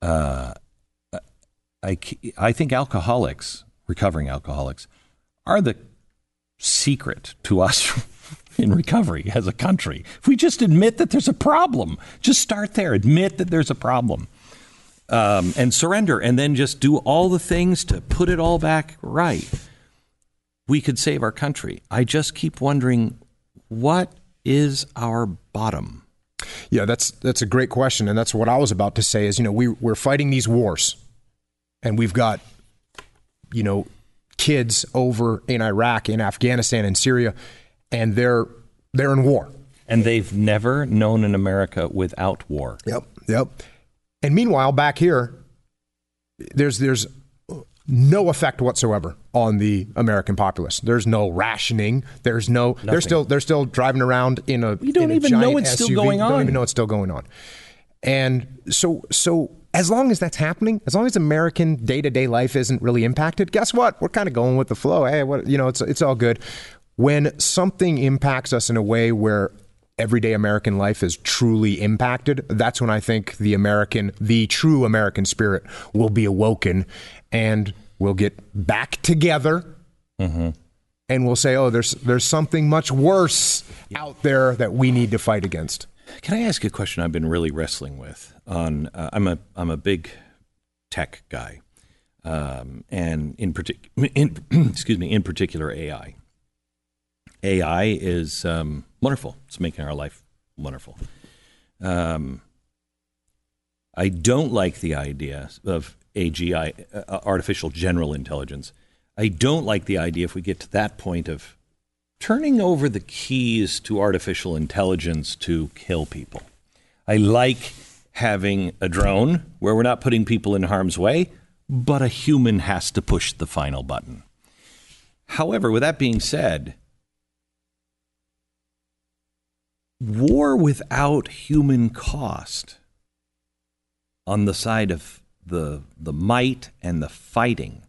Uh, I, I think alcoholics, recovering alcoholics, are the secret to us [LAUGHS] in recovery as a country. If we just admit that there's a problem, just start there, admit that there's a problem um, and surrender, and then just do all the things to put it all back right, we could save our country. I just keep wondering what is our bottom? Yeah, that's that's a great question, and that's what I was about to say. Is you know we we're fighting these wars, and we've got you know kids over in Iraq, in Afghanistan, and Syria, and they're they're in war. And they've never known an America without war. Yep, yep. And meanwhile, back here, there's there's no effect whatsoever on the American populace. There's no rationing. There's no. Nothing. They're still they're still driving around in a. You don't in even know it's still SUV. going Don't on. even know it's still going on. And so so as long as that's happening, as long as American day to day life isn't really impacted, guess what? We're kind of going with the flow. Hey, what you know, it's it's all good. When something impacts us in a way where everyday American life is truly impacted, that's when I think the American, the true American spirit will be awoken and we'll get back together mm-hmm. and we'll say, oh, there's, there's something much worse out there that we need to fight against. Can I ask a question I've been really wrestling with? On uh, I'm a I'm a big tech guy, um, and in particular, [CLEARS THROAT] excuse me, in particular AI. AI is um, wonderful. It's making our life wonderful. Um, I don't like the idea of AGI, uh, artificial general intelligence. I don't like the idea if we get to that point of turning over the keys to artificial intelligence to kill people. I like having a drone where we're not putting people in harm's way, but a human has to push the final button. However, with that being said, war without human cost on the side of the the might and the fighting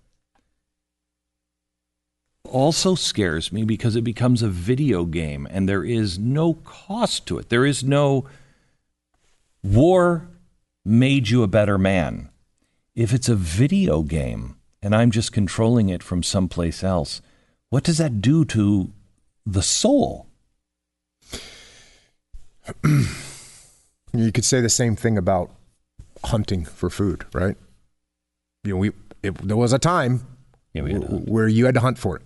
also scares me because it becomes a video game and there is no cost to it. There is no war made you a better man. If it's a video game, and I'm just controlling it from someplace else, what does that do to the soul? you could say the same thing about hunting for food, right? You know, we it, there was a time Yeah, we had to hunt. where you had to hunt for it.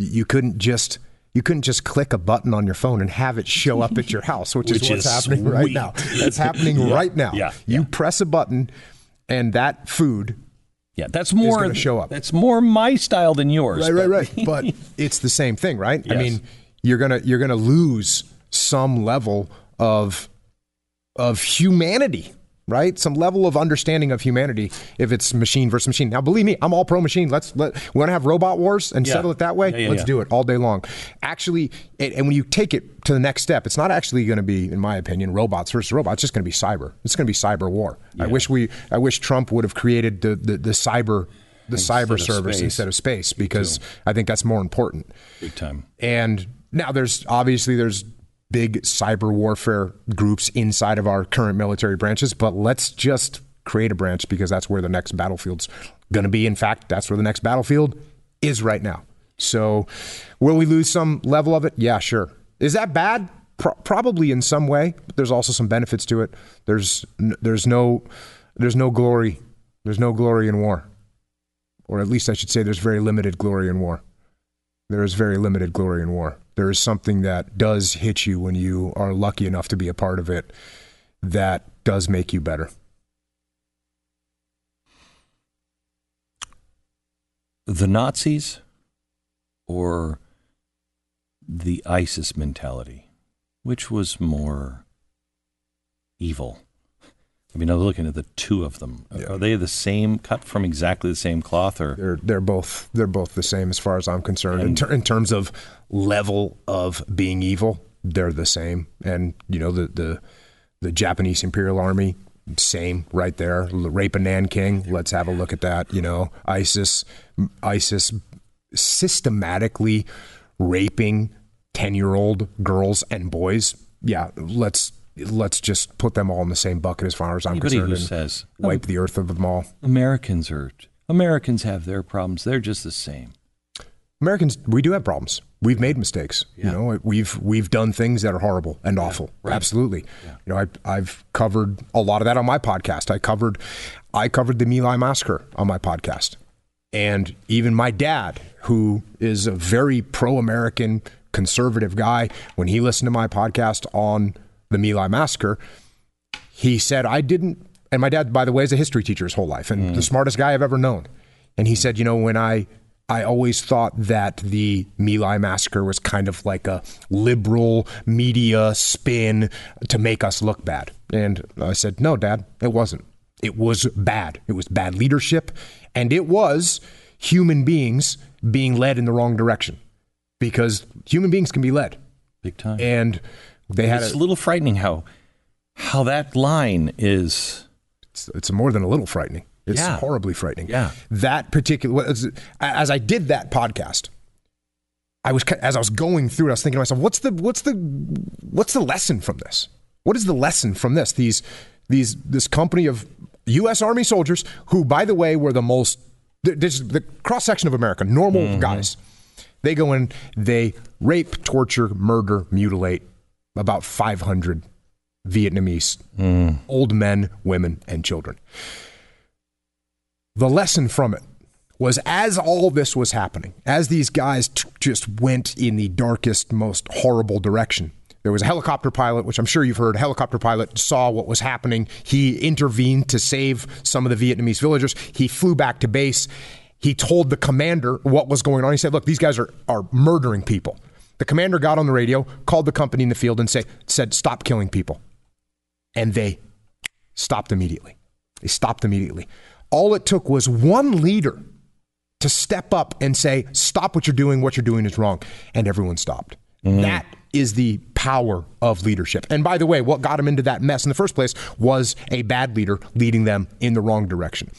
You couldn't just you couldn't just click a button on your phone and have it show up at your house, which, Which is what's is happening right now. That's happening [LAUGHS] Yeah, right now. yeah, you yeah. press a button, and that food. Yeah, that's more show up. That's more my style than yours. Right, right, but- right. But [LAUGHS] it's the same thing, right? I mean, you're gonna you're gonna lose some level of of humanity, right? Some level of understanding of humanity if it's machine versus machine. Now, believe me, I'm all pro machine. Let's let we want to have robot wars and Yeah. settle it that way. Yeah, yeah, Let's do it all day long. Actually, and, and when you take it to the next step, it's not actually going to be, in my opinion, robots versus robots. It's just going to be cyber. It's going to be cyber war. I wish we, I wish Trump would have created the the, the cyber. The cyber service space. instead of space because I think that's more important. Big time. And now there's obviously there's big cyber warfare groups inside of our current military branches, but let's just create a branch because that's where the next battlefield's going to be. In fact, that's where the next battlefield is right now. So, will we lose some level of it? Yeah, sure. Is that bad? Pro- probably in some way, but there's also some benefits to it. There's n- there's no there's no glory. There's no glory in war. Or at least I should say there's very limited glory in war there is very limited glory in war. There is something that does hit you when you are lucky enough to be a part of it that does make you better. The Nazis or the ISIS mentality, which was more evil? I mean, I'm looking at the two of them. Are they the same, cut from exactly the same cloth, or They're they're both they're both the same as far as I'm concerned. In, ter- in terms of level of being evil, they're the same. And you know the the the Japanese Imperial Army, same right there. Rape of Nanking. Let's have a look at that. You know, ISIS ISIS systematically raping ten year old girls and boys. Yeah, let's let's just put them all in the same bucket as far as I'm anybody concerned. who says um, wipe the earth of them all. Americans are Americans have their problems, they're just the same. Americans, we do have problems. We've made mistakes. You know, we've we've done things that are horrible and awful. right. Absolutely. You know, I, I've covered a lot of that on my podcast. I covered, I covered the My Lai massacre on my podcast, and even my dad, who is a very pro-American conservative guy, when he listened to my podcast on the My Lai massacre, he said I didn't. And my dad, by the way, is a history teacher his whole life and the smartest guy I've ever known. And he said, you know, when I I always thought that the My Lai massacre was kind of like a liberal media spin to make us look bad. And I said, no, Dad, it wasn't. It was bad. It was bad leadership, and it was human beings being led in the wrong direction because human beings can be led, Big time. and they had it's a, a little frightening how how that line is it's, it's more than a little frightening. It's Yeah. horribly frightening. Yeah. That particular as, as I did that podcast, I was as I was going through it, I was thinking to myself, what's the what's the what's the lesson from this? What is the lesson from this? These these this company of U.S. Army soldiers who, by the way, were the most this, the cross section of America, normal mm-hmm. guys. They go in, they rape, torture, murder, mutilate about 500 Vietnamese old men, women, and children. The lesson from it was as all this was happening, as these guys t- just went in the darkest, most horrible direction, there was a helicopter pilot, which I'm sure you've heard. A Helicopter pilot saw what was happening. He intervened to save some of the Vietnamese villagers. He flew back to base. He told the commander what was going on. He said, Look, these guys are, are murdering people. The commander got on the radio, called the company in the field, and say, said, Stop killing people. And they stopped immediately. They stopped immediately. All it took was one leader to step up and say, Stop what you're doing. What you're doing is wrong. And everyone stopped. Mm-hmm. That is the power of leadership. And by the way, what got them into that mess in the first place was a bad leader leading them in the wrong direction.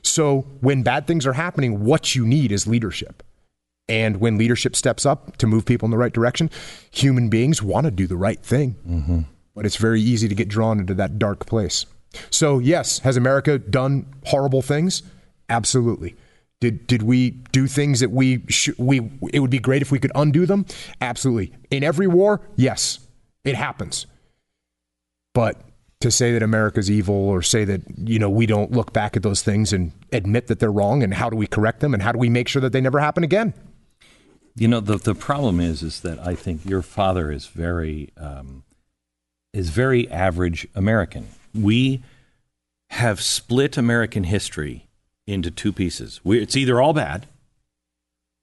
So when bad things are happening, what you need is leadership. And when leadership steps up to move people in the right direction, human beings want to do the right thing. Mm-hmm. But it's very easy to get drawn into that dark place. So, yes, has America done horrible things? Absolutely. Did did we do things that we sh- we it would be great if we could undo them? Absolutely. In every war, yes, it happens. But to say that America's evil or say that you know we don't look back at those things and admit that they're wrong and how do we correct them and how do we make sure that they never happen again? You know the the problem is is that I think your father is very um, is very average American. We have split American history into two pieces. We, it's either all bad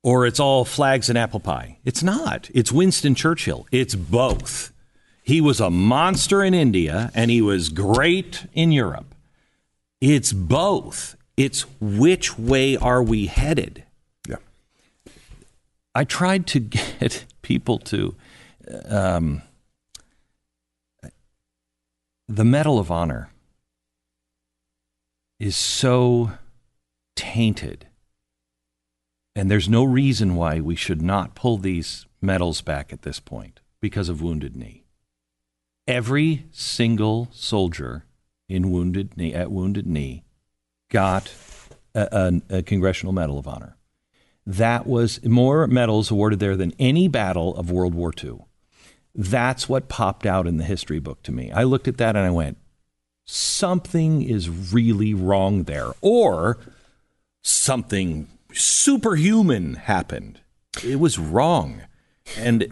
or it's all flags and apple pie. It's not. It's Winston Churchill. It's both. He was a monster in India and he was great in Europe. It's both. It's which way are we headed? I tried to [LAUGHS] get people to um, the Medal of Honor is so tainted. And there's no reason why we should not pull these medals back at this point because of Wounded Knee. Every single soldier in Wounded Knee at Wounded Knee got a, a, a Congressional Medal of Honor. That was more medals awarded there than any battle of World War II. That's what popped out in the history book to me. I looked at that and I went, something is really wrong there. Or something superhuman happened. It was wrong. And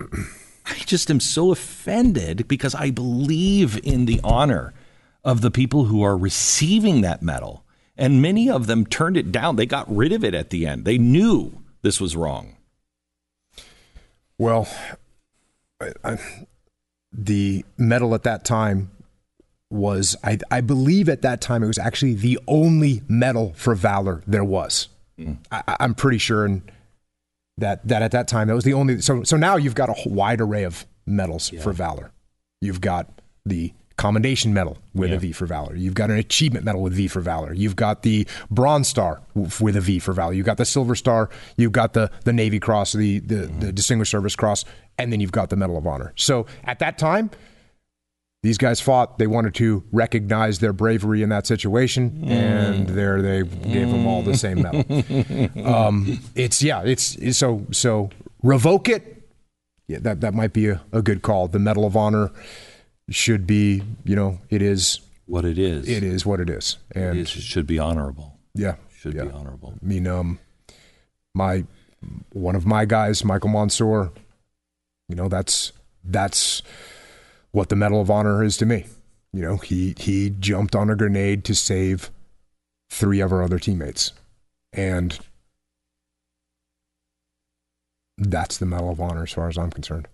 I just am so offended because I believe in the honor of the people who are receiving that medal. And many of them turned it down. They got rid of it at the end. They knew this was wrong. Well, I, I, the medal at that time was, I, I, believe at that time, it was actually the only medal for valor there was. Mm. I, am pretty sure and that that at that time that was the only. So so now you've got a wide array of medals yeah. for valor. You've got the commendation medal with yeah. a V for valor. You've got an achievement medal with V for valor. You've got the bronze star with a V for valor. You've got the silver star. You've got the the Navy Cross, the the, mm-hmm. the Distinguished Service Cross, and then you've got the Medal of Honor. So at that time, these guys fought. They wanted to recognize their bravery in that situation, mm. and there they gave them all the same medal. [LAUGHS] um, it's yeah, it's, it's, so so revoke it. Yeah, that that might be a, a good call. The Medal of Honor should be, you know, it is what it is. It is what it is, and it, is, it should be honorable. Yeah, should yeah. be honorable. I mean, um, my one of my guys, Michael Monsoor. You know, that's that's what the Medal of Honor is to me. You know, he he jumped on a grenade to save three of our other teammates, and that's the Medal of Honor as far as I'm concerned.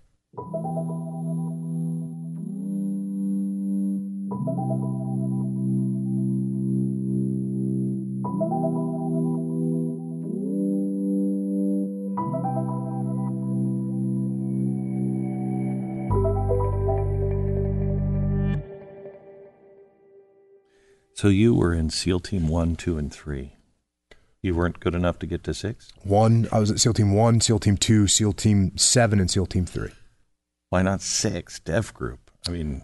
So you were in SEAL Team 1, 2, and 3. You weren't good enough to get to 6? One, I was at SEAL Team 1, SEAL Team 2, SEAL Team 7, and SEAL Team 3. Why not 6? Dev Group. I mean,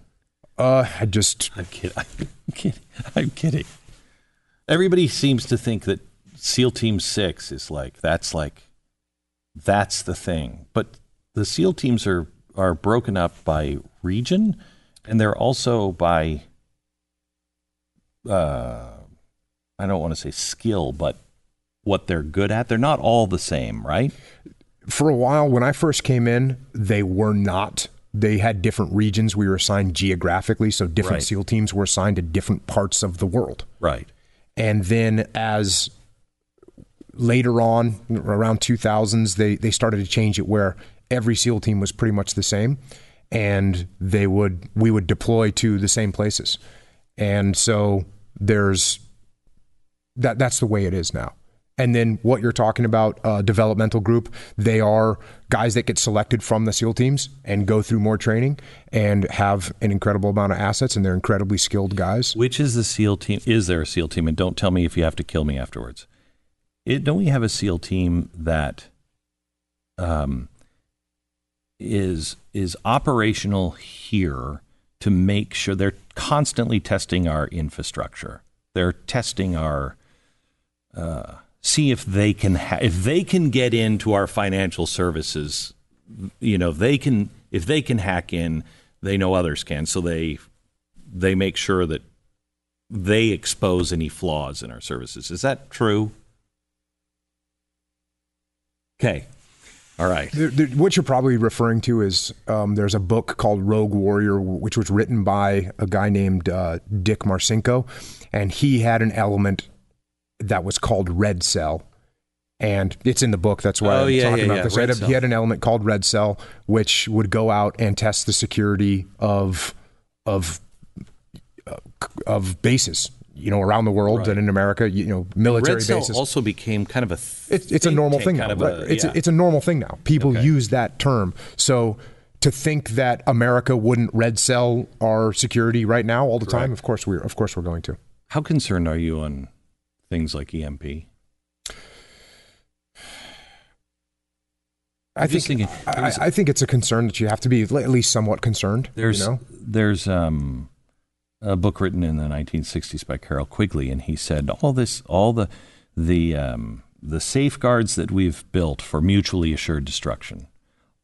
uh, I just. I'm kidding. [LAUGHS] I'm kidding. I'm kidding. Everybody seems to think that SEAL Team 6 is like, that's like, that's the thing. But the SEAL teams are, are broken up by region and they're also by uh, I don't want to say skill, but what they're good at. They're not all the same, right? For a while, when I first came in, they were not. They had different regions we were assigned geographically, so different right. SEAL teams were assigned to different parts of the world. Right. And then as later on, around 2000s, they, they started to change it where every SEAL team was pretty much the same, and they would we would deploy to the same places. And so there's that that's the way it is now. And then what you're talking about, uh, developmental group, they are guys that get selected from the SEAL teams and go through more training and have an incredible amount of assets, and they're incredibly skilled guys. Which is the SEAL team? Is there a SEAL team? And don't tell me if you have to kill me afterwards. It, don't we have a SEAL team that um, is is operational here to make sure they're constantly testing our infrastructure. They're testing our uh, see if they can ha- if they can get into our financial services. You know, they can if they can hack in, they know others can. So they they make sure that they expose any flaws in our services. Is that true? Okay. All right. The, the, what you're probably referring to is um, there's a book called Rogue Warrior, which was written by a guy named uh, Dick Marcinko, and he had an element that was called Red Cell. And it's in the book. That's why Oh, I'm yeah, talking yeah, about yeah. this. Red He had, a, he had an element called Red Cell, which would go out and test the security of of uh, of bases, you know, around the world Right. and in America, you know, military Red bases. also became kind of a It's, it's a normal thing now. a- it's, yeah. it's a normal thing now. People Okay. use that term. So to think that America wouldn't red cell our security right now all the time, of course we're of course we're going to. How concerned are you on things like EMP? I think thinking, I, I think it's a concern that you have to be at least somewhat concerned. There's you know? there's um, a book written in the 1960s by Carroll Quigley, and he said all this, all the the um, the safeguards that we've built for mutually assured destruction,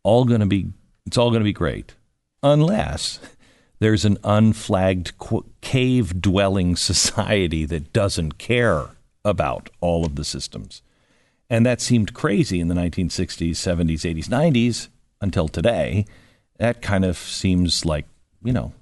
all going to be it's all going to be great, unless there's an unflagged qu- cave dwelling society that doesn't care about all of the systems. And that seemed crazy in the 1960s, 70s, 80s, 90s until today. That kind of seems like, you know,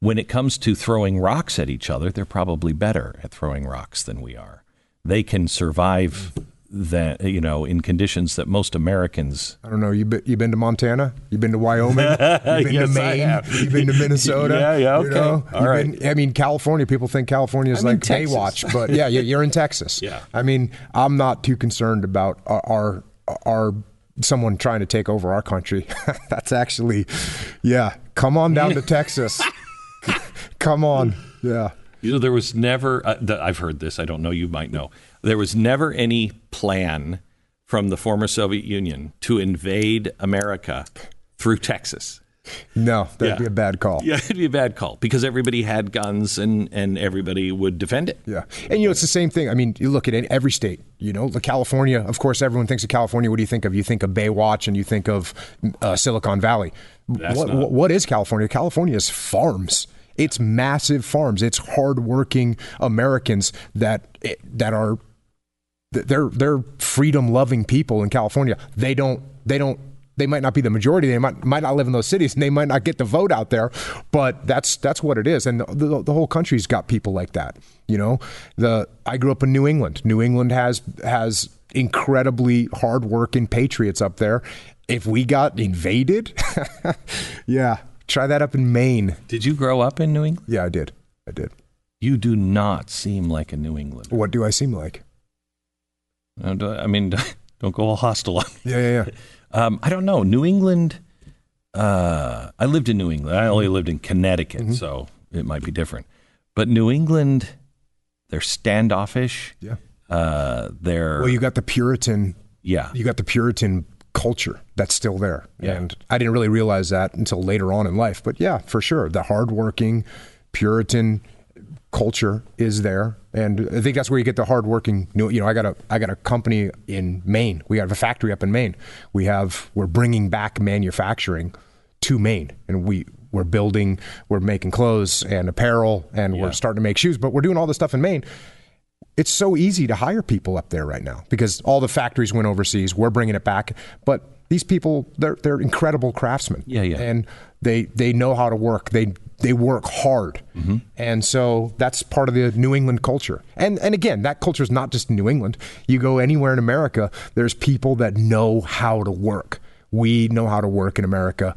when it comes to throwing rocks at each other, they're probably better at throwing rocks than we are. They can survive that, you know, in conditions that most Americans I don't know. You been, you been to Montana? You've been to Wyoming? [LAUGHS] You've been Yes, to Maine? [LAUGHS] You've been to Minnesota? [LAUGHS] Yeah, yeah, You know? All You right. been- I mean, California. People think California is I'm in like Texas. Baywatch, but yeah, you- you're in Texas. Yeah. I mean, I'm not too concerned about our our, our someone trying to take over our country. That's actually, yeah. Come on down to Texas. Come on. Yeah. You know, there was never, uh, th- I've heard this, I don't know, you might know. There was never any plan from the former Soviet Union to invade America through Texas. No, that'd Yeah. be a bad call. Yeah, [LAUGHS] it'd be a bad call because everybody had guns and, and everybody would defend it. Yeah, and you know it's the same thing. I mean, you look at any, every state. You know, the California. Of course, everyone thinks of California. What do you think of? You think of Baywatch, and you think of uh, Silicon Valley. That's What, not- what, what is California? California is farms. It's massive farms. It's hardworking Americans that that are they're they're freedom loving people in California. They don't they don't they might not be the majority. They might might not live in those cities, and they might not get the vote out there. But that's that's what it is, and the, the, whole country's got people like that. You know, the I grew up in New England. New England has has incredibly hardworking patriots up there. If we got invaded, [LAUGHS] yeah, try that up in Maine. Did you grow up in New England? Yeah, I did. I did. You do not seem like a New Englander. What do I seem like? I mean, [LAUGHS] don't go all hostile on me. Yeah, yeah, yeah. [LAUGHS] Um, I don't know. New England, uh, I lived in New England. I only lived in Connecticut, Mm-hmm. so it might be different. But New England, they're standoffish. Yeah. Uh, they're, Well, you got the Puritan yeah. you got the Puritan culture that's still there. Yeah. And I didn't really realize that until later on in life. But yeah, for sure. The hardworking Puritan culture is there. And I think that's where you get the hardworking you know, I got a I got a company in Maine. We have a factory up in Maine. We have we're bringing back manufacturing to Maine and we we're building, we're making clothes and apparel and Yeah. we're starting to make shoes, but we're doing all this stuff in Maine it's so easy to hire people up there right now because all the factories went overseas. We're bringing it back, but these people they're they're incredible craftsmen. Yeah, yeah. and they they know how to work. They they work hard, Mm-hmm. and so that's part of the New England culture. And and again, that culture is not just New England. You go anywhere in America, there's people that know how to work. We know how to work in America,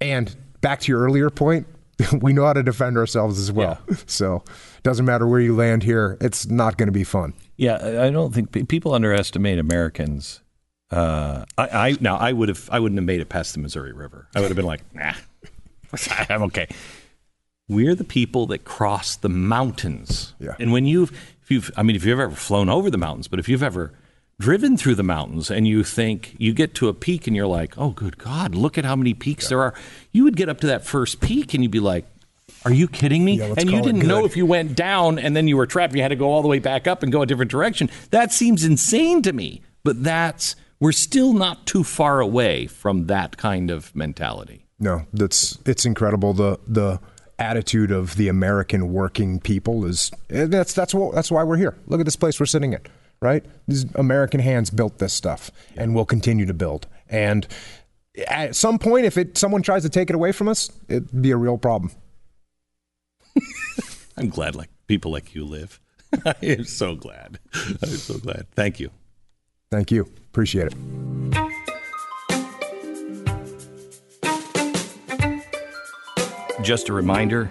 and back to your earlier point. [LAUGHS] We know how to defend ourselves as well. [LAUGHS] So, doesn't matter where you land here, it's not going to be fun. Yeah, I I don't think people underestimate Americans. Uh, I, I now I would have I wouldn't have made it past the Missouri River. I would have been like, nah, [LAUGHS] I'm okay. We're the people that cross the mountains. Yeah. And when you've if you've I mean if you've ever flown over the mountains, but if you've ever driven through the mountains and you think you get to a peak and you're like, oh good God, look at how many peaks there are. You would get up to that first peak and you'd be like, Are you kidding me? Yeah, and you didn't know if you went down and then you were trapped, you had to go all the way back up and go a different direction. That seems insane to me. But that's, we're still not too far away from that kind of mentality. No, that's it's incredible. The the attitude of the American working people is eh, that's that's what that's why we're here. Look at this place we're sitting in, right? These American hands built this stuff, and will continue to build. And at some point, if it someone tries to take it away from us, it'd be a real problem. [LAUGHS] I'm glad like people like you live. [LAUGHS] I am so glad. I'm so glad. Thank you. Thank you, appreciate it. Just a reminder